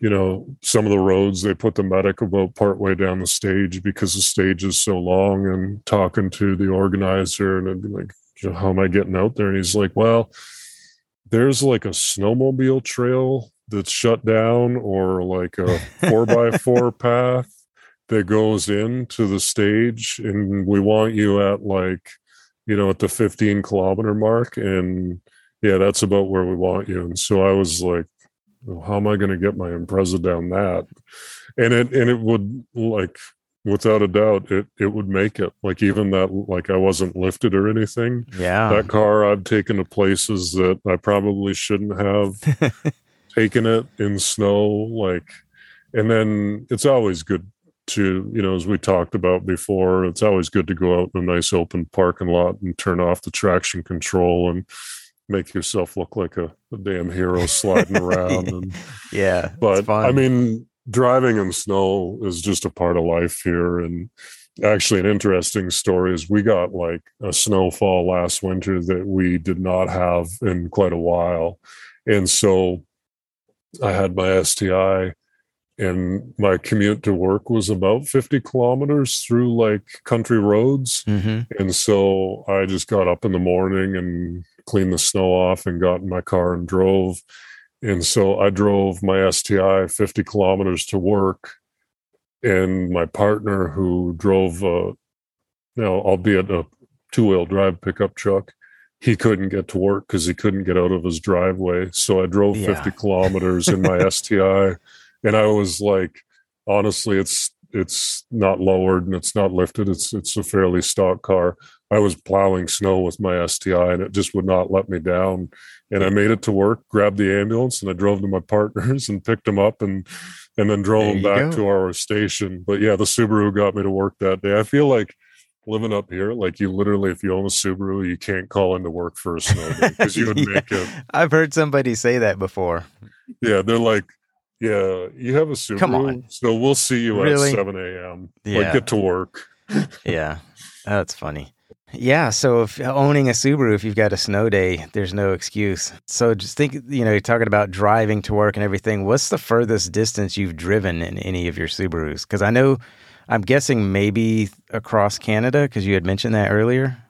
you know some of the roads they put the medic about partway down the stage because the stage is so long and talking to the organizer and I'd be like how am I getting out there? And he's like, well, there's like a snowmobile trail that's shut down or like a four by four path that goes into the stage. And we want you at like, you know, at the 15 kilometer mark. And yeah, that's about where we want you. And so I was like, well, how am I going to get my Impreza down that? And it, and it would like, without a doubt it it would make it. Like even that like i wasn't lifted or anything. Yeah. That car i've taken to places that i probably shouldn't have taken it in snow like and then it's always good to you know as we talked about before it's always good to go out in a nice open parking lot and turn off the traction control and make yourself look like a, a damn hero sliding around and yeah but i mean driving in snow is just a part of life here. And actually an interesting story is we got like a snowfall last winter that we did not have in quite a while. And so i had my sti and my commute to work was about 50 kilometers through like country roads. Mm-hmm. and so i just got up in the morning and cleaned the snow off and got in my car and drove and so i drove my sti 50 kilometers to work and my partner who drove a you know albeit a two-wheel drive pickup truck he couldn't get to work because he couldn't get out of his driveway so i drove yeah. 50 kilometers in my sti and I was like, honestly, it's it's not lowered and it's not lifted. It's it's a fairly stock car. I was plowing snow with my STI and it just would not let me down. And I made it to work, grabbed the ambulance, and I drove to my partners and picked them up and and then drove them back go. to our station. But yeah, the Subaru got me to work that day. I feel like living up here, like you literally, if you own a Subaru, you can't call into work for a snow day because you would yeah. make it. I've heard somebody say that before. Yeah, they're like, yeah, you have a Subaru. Come on. So we'll see you really? at 7 a.m. Yeah. Like, get to work. yeah, that's funny. Yeah, so if owning a Subaru, if you've got a snow day, there's no excuse. So just think, you know, you're talking about driving to work and everything. What's the furthest distance you've driven in any of your Subarus? Because I know, I'm guessing maybe across Canada, because you had mentioned that earlier.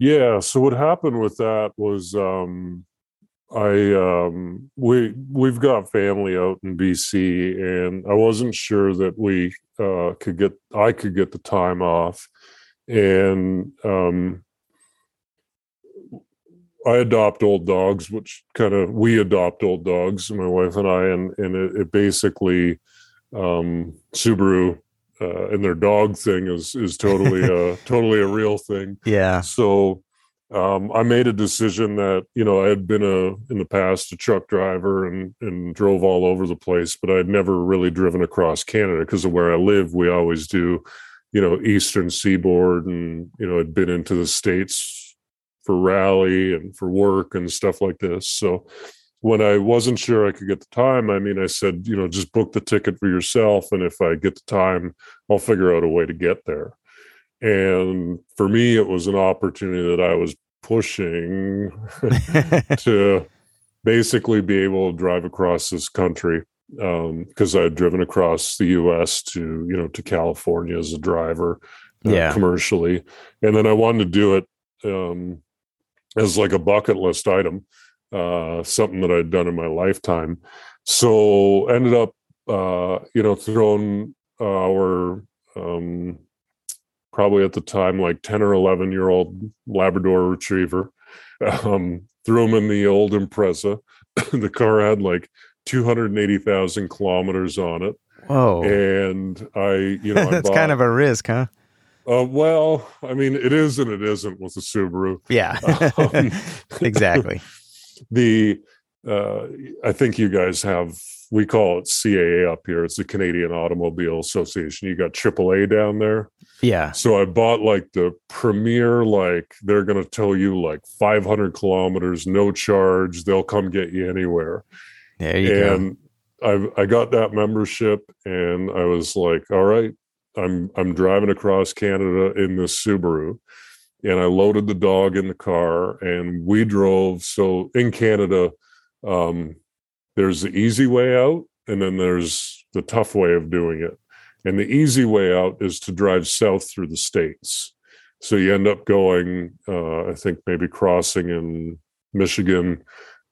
Yeah. So what happened with that was um, I um we we've got family out in BC and I wasn't sure that we uh could get I could get the time off and um I adopt old dogs which kind of we adopt old dogs my wife and I and and it, it basically um Subaru uh, and their dog thing is is totally a totally a real thing. Yeah. So um, I made a decision that you know I had been a in the past a truck driver and and drove all over the place, but I'd never really driven across Canada because of where I live. We always do, you know, Eastern Seaboard, and you know, had been into the states for rally and for work and stuff like this. So when I wasn't sure I could get the time, I mean, I said, you know, just book the ticket for yourself, and if I get the time, I'll figure out a way to get there. And for me, it was an opportunity that I was pushing to basically be able to drive across this country because um, I had driven across the U.S. to you know to California as a driver, uh, yeah, commercially, and then I wanted to do it um, as like a bucket list item, uh, something that I'd done in my lifetime. So ended up, uh, you know, throwing our um, probably at the time like 10 or 11 year old Labrador retriever. Um, threw him in the old Impreza. the car had like 280,000 kilometers on it. Whoa. And I, you know, that's bought, kind of a risk, huh? Uh, well, I mean, it is and it isn't with the Subaru. Yeah, um, exactly. The, uh, I think you guys have we call it CAA up here. It's the Canadian Automobile Association. You got AAA down there. Yeah. So I bought like the premier, like they're going to tell you like 500 kilometers, no charge. They'll come get you anywhere. There you and go. I I got that membership, and I was like, all right, I'm I'm driving across Canada in this Subaru, and I loaded the dog in the car, and we drove. So in Canada, um, there's the easy way out and then there's the tough way of doing it. And the easy way out is to drive south through the states. So you end up going uh, i think maybe crossing in michigan.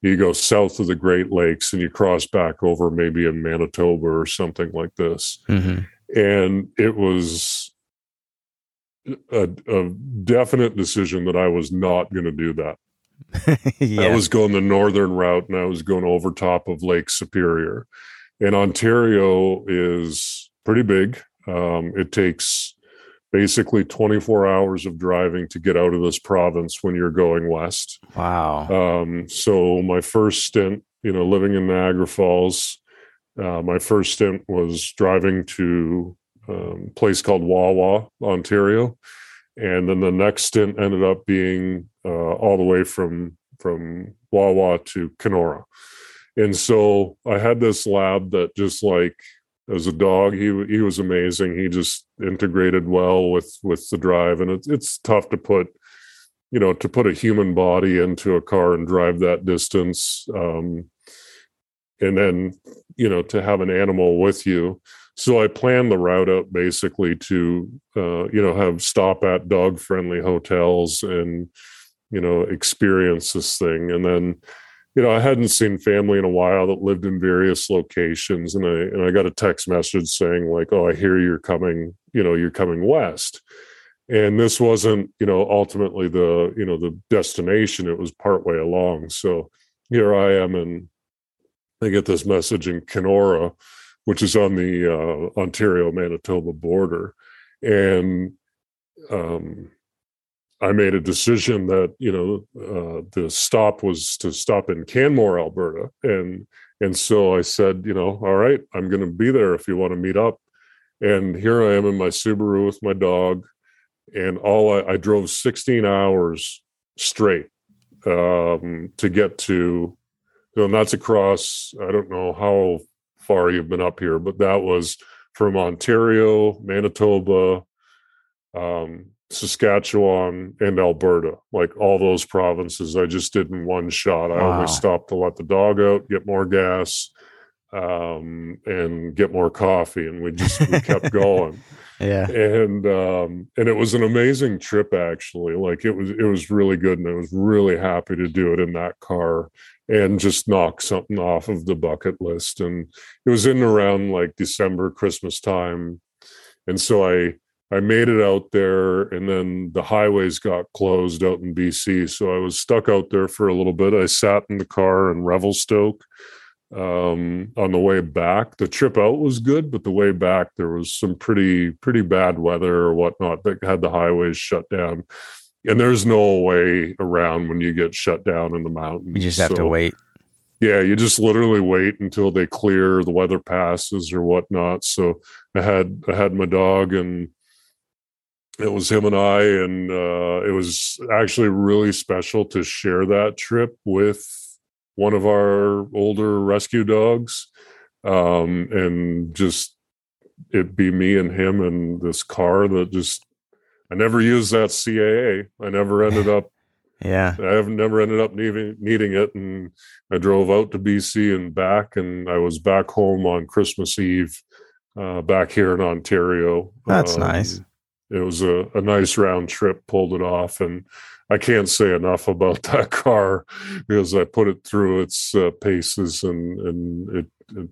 You go south of the great lakes and you cross back over maybe in manitoba or something like this. Mm-hmm. and it was a, a definite decision that i was not going to do that yeah. I was going the northern route and I was going over top of Lake Superior. And Ontario is pretty big. Um, it takes basically 24 hours of driving to get out of this province when you're going west. Wow. Um, so my first stint, you know, living in Niagara Falls, Uh, my first stint was driving to um, a place called Wawa, Ontario, and then the next stint ended up being uh, all the way from from Wawa to Kenora. And so I had this lab that just like as a dog, he he was amazing. He just integrated well with with the drive, and it's it's tough to put you know to put a human body into a car and drive that distance um, and then you know to have an animal with you so i planned the route up basically to uh, you know have stop at dog friendly hotels and you know experience this thing. And then you know i hadn't seen family in a while that lived in various locations. And i and i got a text message saying like oh i hear you're coming you know you're coming west. And this wasn't you know ultimately the you know the destination. It was partway along. So here i am and i get this message in kenora which is on the uh, ontario manitoba border. And um, i made a decision that you know uh, the stop was to stop in canmore alberta. And and so i said you know all right i'm going to be there if you want to meet up. And here i am in my subaru with my dog. And all I, I drove 16 hours straight um, to get to, you know, and that's across, I don't know how far you've been up here, but that was from Ontario, Manitoba, um, Saskatchewan, and Alberta, like all those provinces. I just did in one shot. I wow. only stopped to let the dog out, get more gas, um, and get more coffee, and we just we kept going yeah and um and it was an amazing trip actually like it was it was really good and i was really happy to do it in that car and just knock something off of the bucket list and it was in around like december christmas time and so i i made it out there and then the highways got closed out in bc so i was stuck out there for a little bit i sat in the car in revelstoke um, on the way back. The trip out was good, but the way back there was some pretty pretty bad weather or whatnot that had the highways shut down. And there's no way around when you get shut down in the mountains. You just have so, to wait. Yeah, you just literally wait until they clear, the weather passes or whatnot. So I had I had my dog and it was him and I, and uh, it was actually really special to share that trip with one of our older rescue dogs um, and just it be me and him and this car that just I never used that CAA. I never ended up yeah. I have never ended up needing needing it and I drove out to BC and back and I was back home on Christmas Eve uh, back here in Ontario. That's um, nice. It was a, a nice round trip, pulled it off and I can't say enough about that car because I put it through its uh, paces and and it, it,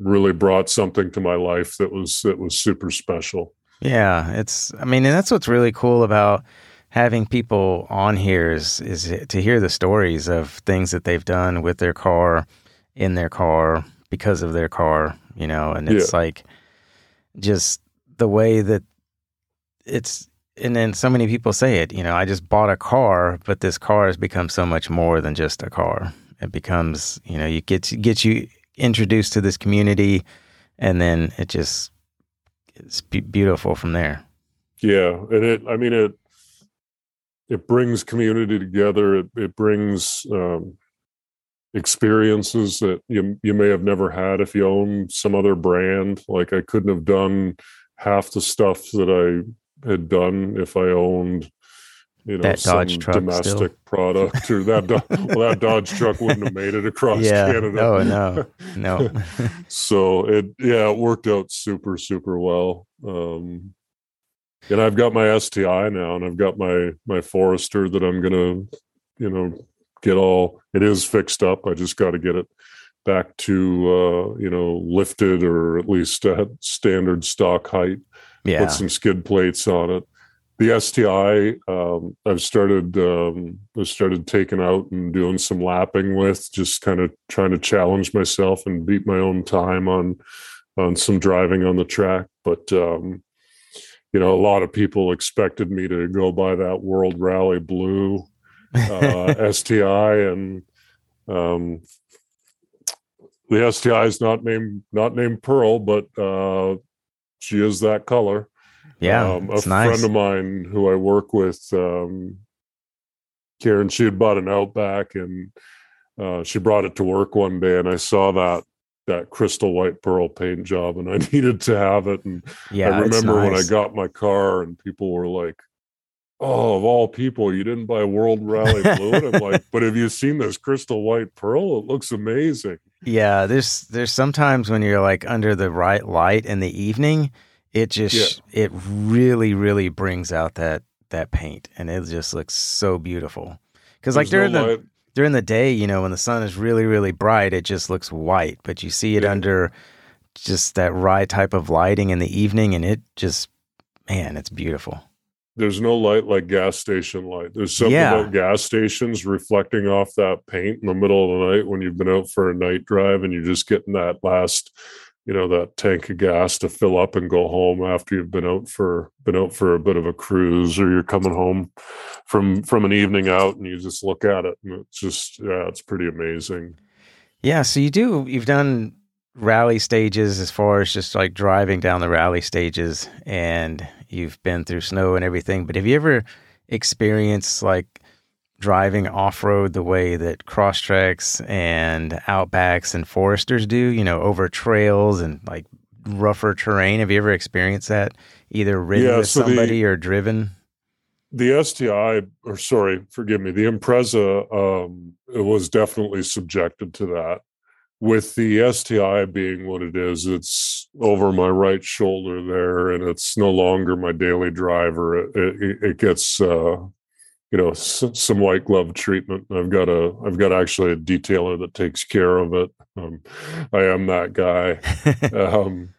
really brought something to my life that was that was super special. Yeah, it's I mean, and that's what's really cool about having people on here is is to hear the stories of things that they've done with their car, in their car, because of their car, you know, and it's yeah. like just the way that it's and then so many people say it, you know, I just bought a car, but this car has become so much more than just a car. It becomes, you know, you get get you introduced to this community, and then it just it's beautiful from there. Yeah, and it, I mean, it it brings community together. It it brings um, experiences that you you may have never had if you own some other brand. Like I couldn't have done half the stuff that I had done if I owned you know that some Dodge truck domestic still. product or that well, that Dodge truck wouldn't have made it across yeah. Canada. No, no, no. so it yeah, it worked out super super well. Um, and I've got my STI now, and I've got my my Forester that I'm gonna you know get all. It is fixed up. I just got to get it back to uh, you know lifted or at least at standard stock height yeah. put some skid plates on it. The STI, um, I've started um, I've started taking out and doing some lapping with, just kind of trying to challenge myself and beat my own time on on some driving on the track. But um, you know, a lot of people expected me to go by that World Rally Blue uh, STI, and um, the STI is not named not named Pearl, but uh, she is that color. Yeah, um, a nice. friend of mine who I work with, um, Karen, she had bought an Outback and uh, she brought it to work one day, and I saw that that crystal white pearl paint job, and I needed to have it. And yeah, I remember nice. when I got my car, and people were like, "Oh, of all people, you didn't buy World Rally Blue?" and I'm like, "But have you seen this crystal white pearl? It looks amazing." Yeah, there's there's sometimes when you're like under the right light in the evening, it just yeah. it really really brings out that that paint, and it just looks so beautiful. Because like during no the light during the day, you know, when the sun is really, really bright, it just looks white. But you see it yeah. under just that right type of lighting in the evening, and it just, man, it's beautiful. There's no light like gas station light. There's something yeah. about gas stations reflecting off that paint in the middle of the night when you've been out for a night drive and you're just getting that last you know that tank of gas to fill up and go home after you've been out for been out for a bit of a cruise or you're coming home from from an evening out and you just look at it and it's just yeah it's pretty amazing yeah so you do you've done rally stages as far as just like driving down the rally stages and you've been through snow and everything but have you ever experienced like driving off road the way that Crosstreks and Outbacks and Foresters do, you know, over trails and like rougher terrain. Have you ever experienced that? Either ridden yeah, with so somebody the, or driven? The STI, or sorry, forgive me, the Impreza um, it was definitely subjected to that. With the STI being what it is, it's over my right shoulder there, and it's no longer my daily driver. It, it, it gets uh, you know some white glove treatment. I've got a i've got actually a detailer that takes care of it. Um, i am that guy. Um,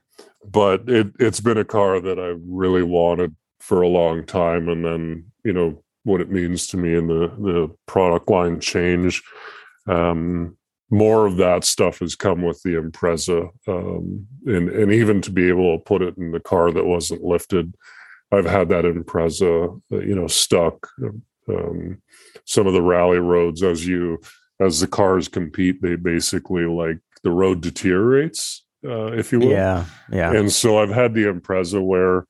but it it's been a car that i really wanted for a long time and then you know what it means to me and the the product line change. Um, more of that stuff has come with the Impreza um, and and even to be able to put it in the car that wasn't lifted. I've had that Impreza, uh, you know, stuck um, some of the rally roads as you as the cars compete they basically like the road deteriorates uh, if you will. Yeah yeah. And so i've had the impreza where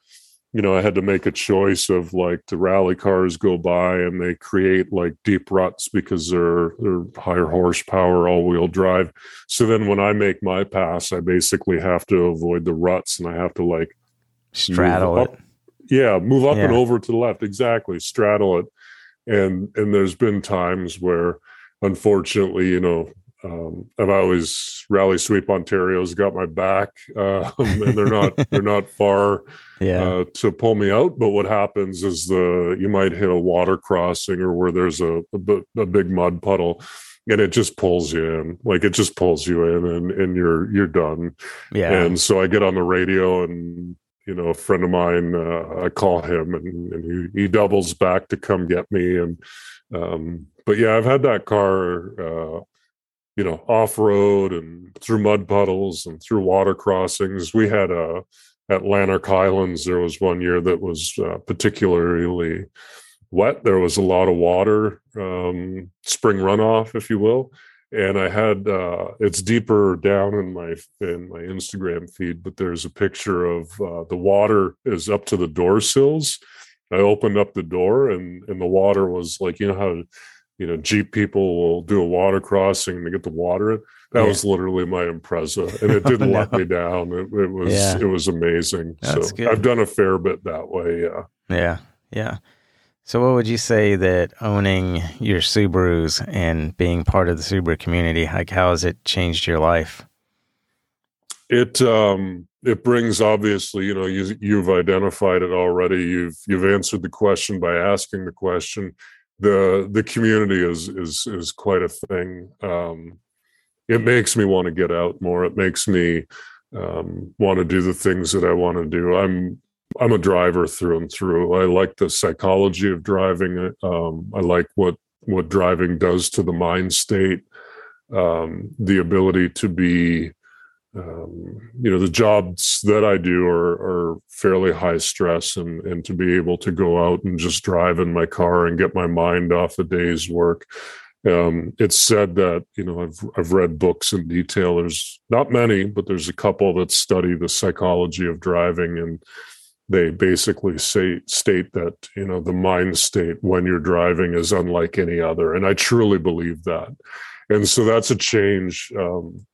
you know i had to make a choice of like the rally cars go by and they create like deep ruts because they're they're higher horsepower all-wheel drive. So then when i make my pass i basically have to avoid the ruts and i have to like straddle it. yeah move up yeah. and over to the left. Exactly. Straddle it. And and there's been times where unfortunately you know um, I've always rally sweep Ontario's got my back, uh, and they're not they're not far yeah. uh, to pull me out. But what happens is the you might hit a water crossing or where there's a, a, a big mud puddle, and it just pulls you in, like it just pulls you in, and and you're you're done. Yeah. And so I get on the radio and you know, a friend of mine, uh, I call him and, and he, he, doubles back to come get me. And, um, but yeah, I've had that car, uh, you know, off road and through mud puddles and through water crossings. We had a, uh, at Lanark Highlands, there was one year that was uh, particularly wet. There was a lot of water, um, spring runoff, if you will and I had uh, it's deeper down in my in my Instagram feed, but there's a picture of uh, the water is up to the door sills. I opened up the door and and the water was like you know how you know Jeep people will do a water crossing to get the water in. That yeah. was literally my Impreza, and it didn't no. let me down. It, it was yeah. it was amazing. That's so good. I've done a fair bit that way. Yeah. Yeah. Yeah. So, what would you say that owning your Subarus and being part of the Subaru community, like how has it changed your life? It um, it brings obviously, you know, you, you've identified it already. You've you've answered the question by asking the question. The The community is is is quite a thing. Um, it makes me want to get out more. It makes me um, want to do the things that I want to do. I'm I'm a driver through and through. I like the psychology of driving. Um, I like what what driving does to the mind state. Um, the ability to be, um, you know, the jobs that I do are, are fairly high stress, and and to be able to go out and just drive in my car and get my mind off the day's work. um, it's said that you know I've I've read books in detail. There's not many, but there's a couple that study the psychology of driving, and they basically say state that you know the mind state when you're driving is unlike any other, and I truly believe that. And so that's a change um,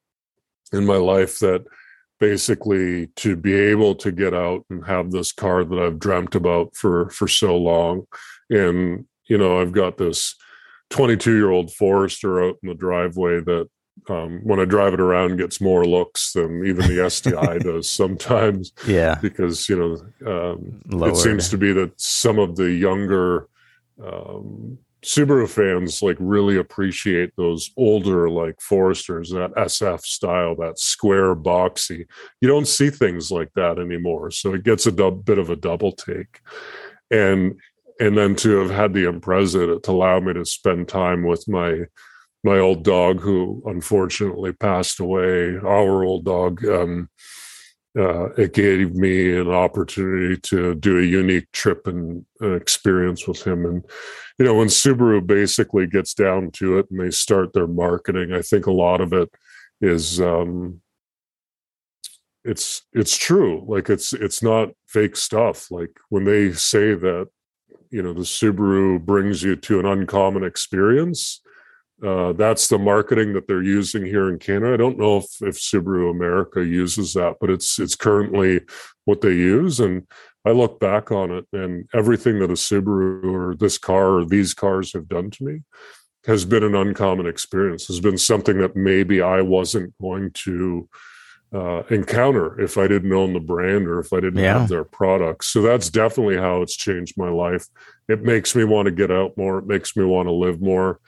in my life that basically to be able to get out and have this car that I've dreamt about for for so long, and you know I've got this 22 year old Forester out in the driveway that um, when I drive it around gets more looks than even the STI does sometimes. Yeah, because you know um, it seems to be that some of the younger um, Subaru fans like really appreciate those older like Foresters, that SF style, that square boxy. You don't see things like that anymore, so it gets a bit of a double take. And and then to have had the Impreza to allow me to spend time with my my old dog who unfortunately passed away our old dog um, uh, it gave me an opportunity to do a unique trip and uh, experience with him and you know when subaru basically gets down to it and they start their marketing i think a lot of it is um, it's it's true like it's it's not fake stuff like when they say that you know the Subaru brings you to an uncommon experience. Uh, that's the marketing that they're using here in Canada. I don't know if, if Subaru America uses that, but it's it's currently what they use. And I look back on it, and everything that a Subaru or this car or these cars have done to me has been an uncommon experience. Has been something that maybe I wasn't going to uh, encounter if I didn't own the brand or if I didn't yeah. have their products. So that's definitely how it's changed my life. It makes me want to get out more. It makes me want to live more.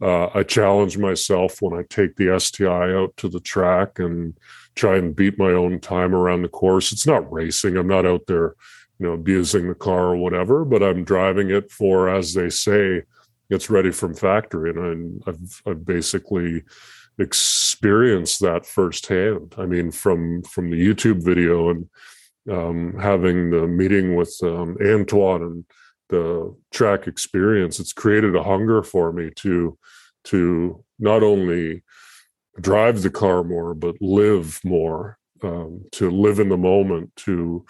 Uh, I challenge myself when I take the STI out to the track and try and beat my own time around the course. It's not racing. I'm not out there, you know, abusing the car or whatever, but I'm driving it for, as they say, it's ready from factory. And I, I've, I've basically experienced that firsthand. I mean, from from the YouTube video and um, having the meeting with um, Antoine and the track experience, it's created a hunger for me to to not only drive the car more but live more, um, to live in the moment, to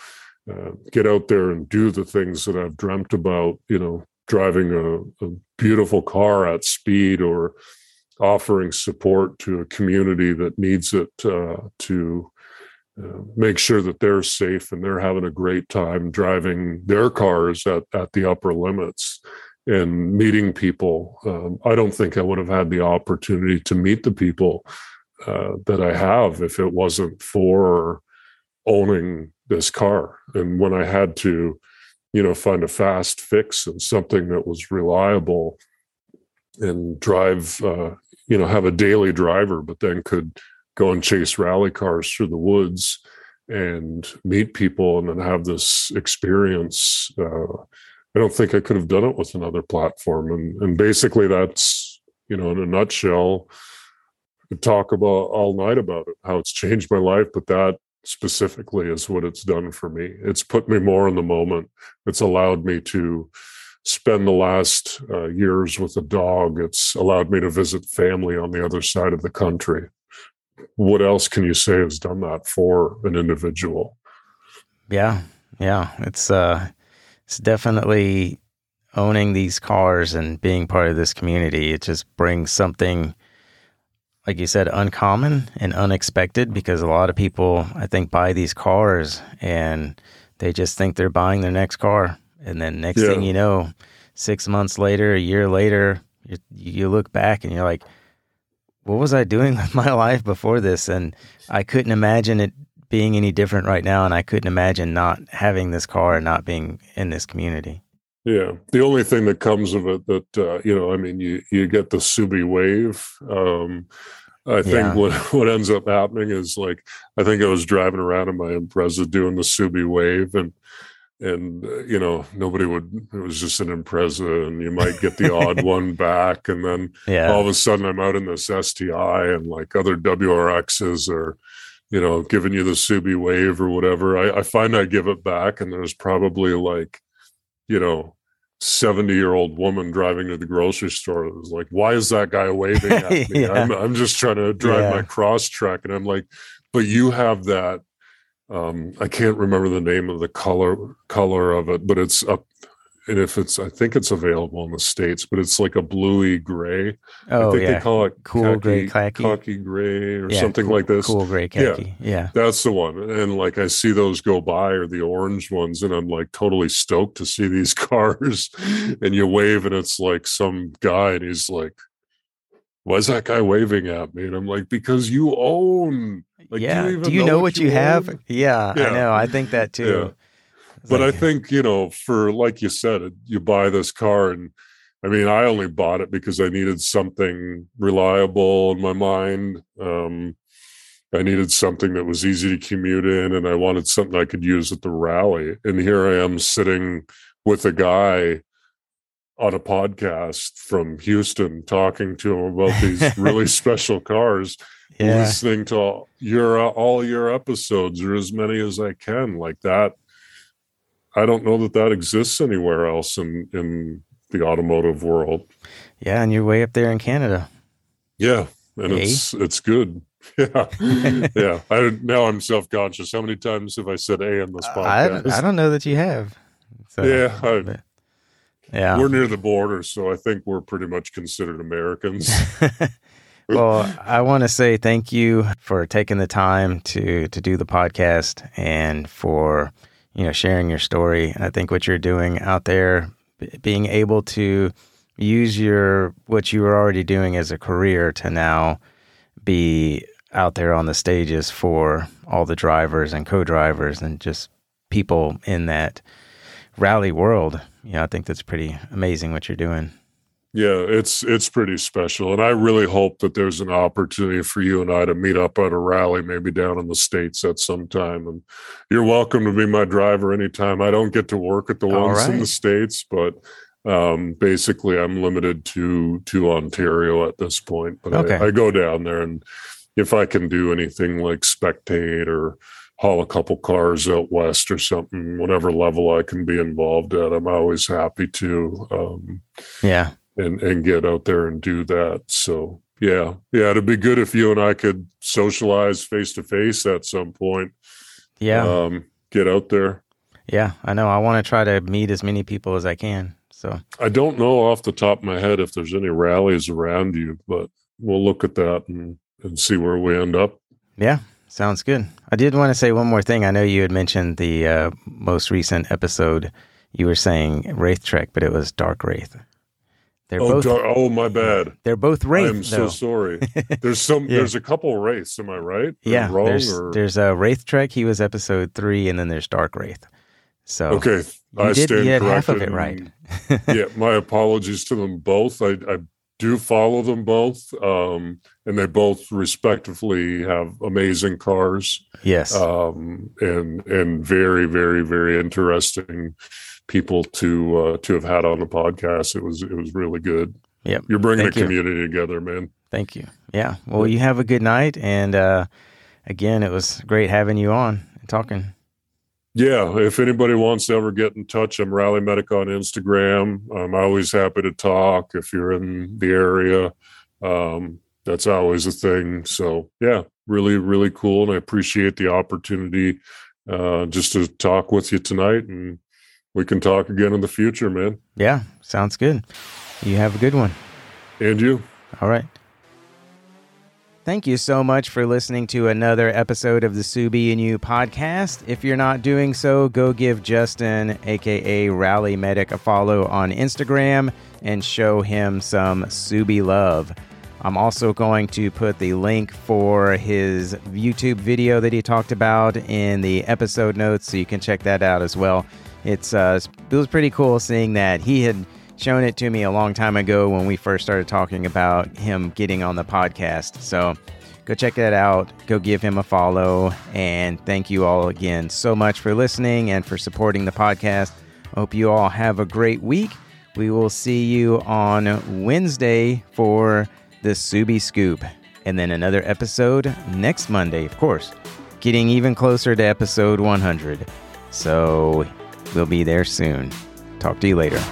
uh, get out there and do the things that I've dreamt about. You know, driving a, a beautiful car at speed or offering support to a community that needs it uh, to make sure that they're safe and they're having a great time driving their cars at, at the upper limits and meeting people. Um, I don't think I would have had the opportunity to meet the people uh, that I have if it wasn't for owning this car. And when I had to, you know, find a fast fix and something that was reliable and drive uh, you know have a daily driver but then could go and chase rally cars through the woods and meet people and then have this experience uh, i don't think i could have done it with another platform and and basically that's you know in a nutshell could talk about all night about it how it's changed my life but that specifically is what it's done for me it's put me more in the moment it's allowed me to spend the last uh, years with a dog. It's allowed me to visit family on the other side of the country. What else can you say has done that for an individual? Yeah, yeah, it's uh, it's definitely owning these cars and being part of this community. It just brings something, like you said, uncommon and unexpected because a lot of people, I think, buy these cars and they just think they're buying their next car and then next yeah. thing you know, six months later, a year later, you, you look back and you're like, what was I doing with my life before this? And I couldn't imagine it being any different right now. And I couldn't imagine not having this car and not being in this community. Yeah. The only thing that comes of it that, uh, you know, I mean, you, you get the Subi wave. Um, I think yeah. what what ends up happening is like I think I was driving around in my Impreza doing the Subi wave, and and uh, you know nobody would it was just an impreza and you might get the odd one back and then yeah. all of a sudden i'm out in this sti and like other wrxs are you know giving you the subi wave or whatever I, I find i give it back and there's probably like you know 70 year old woman driving to the grocery store. It was like, why is that guy waving at me? Yeah. I'm, I'm just trying to drive Yeah. my Crosstrek. And I'm like, but you have that. Um, I can't remember the name of the color color of it, but it's up. And if it's, I think it's available in the states, but it's like a bluey gray. I Oh think yeah, they call it Cool gray khaki. khaki gray or Yeah, something cool- like this. Cool gray Yeah. khaki. Yeah. That's the one. And like I see those go by or the orange ones, and I'm like totally stoked to see these cars. and you wave, and it's like some guy, and he's like, Why is that guy waving at me? And I'm like, Because you own. Like, do you yeah. Do you know know what you you have? own? Yeah, I know. I think that too. It's But I think, you know, for like you said, you buy this car, and I mean, I only bought it because I needed something reliable in my mind. Um, I needed something that was easy to commute in, and I wanted something I could use at the rally. And here I am sitting with a guy on a podcast from Houston talking to him about these really special cars, yeah. listening to all your all your episodes or as many as I can, like that. I don't know that that exists anywhere else in in the automotive world. Yeah, and you're way up there in Canada. Yeah, and Eh? it's it's good. Yeah, yeah. I now I'm self conscious. How many times have I said "a" in this I, podcast? I don't know that you have. So, Yeah, I- yeah. We're near the border, so I think we're pretty much considered Americans. well, I want to say thank you for taking the time to to do the podcast and for you know sharing your story. I think what you're doing out there, being able to use your what you were already doing as a career to now be out there on the stages for all the drivers and co-drivers and just people in that rally world. You know, I think that's pretty amazing what you're doing. Yeah, it's it's pretty special, and I really hope that there's an opportunity for you and I to meet up at a rally, maybe down in the states at some time. And you're welcome to be my driver anytime. I don't get to work at the ones in the states, but um, basically, I'm limited to to Ontario at this point. But Okay. I, I go down there, and if I can do anything like spectate or haul a couple cars out west or something, whatever level I can be involved at, I'm always happy to. Um, Yeah. And and get out there and do that. So yeah, yeah, it'd be good if you and I could socialize face to face at some point. Yeah. Um, get out there. Yeah, I know. I want to try to meet as many people as I can. So, I don't know off the top of my head if there's any rallies around you, but we'll look at that and, and see where we end up. yeah, sounds good. I did want to say one more thing. I know you had mentioned the uh, most recent episode. You were saying Wraith Trek, but it was Dark Wraith. They're Oh, both dar- oh, my bad. they're both Wraith. I'm so sorry. There's some. Yeah. There's a couple wraiths. Am I right? Am yeah, wrong there's or there's a Wraith Trek. He was episode three, and then there's Dark Wraith. So okay. you I did stand you half of corrected it right. yeah, my apologies to them both. I, I do follow them both, um, and they both respectively have amazing cars yes. um, and and very very very interesting people to uh, to have had on the podcast. It was it was really good. Yep. You're bringing Thank a you. community together, man. Thank you. Yeah. Well, you have a good night, and uh, again, it was great having you on and talking. Yeah, if anybody wants to ever get in touch, I'm Rally Medic on Instagram. I'm always happy to talk if you're in the area. Um, that's always a thing. So yeah, really, really cool, and I appreciate the opportunity uh, just to talk with you tonight, and we can talk again in the future, man. Yeah, sounds good. You have a good one. And you. All right. Thank you so much for listening to another episode of the Subi and You podcast. If you're not doing so, go give Justin, aka Rally Medic, a follow on Instagram and show him some Subi love. I'm also going to put the link for his YouTube video that he talked about in the episode notes, so you can check that out as well. It's uh, it was pretty cool seeing that he had shown it to me a long time ago when we first started talking about him getting on the podcast. So go check that out. Go give him a follow. And thank you all again so much for listening and for supporting the podcast. Hope you all have a great week. We will see you on Wednesday for the Subi Scoop. And then another episode next Monday, of course. Getting even closer to episode 100. So we'll be there soon. Talk to you later.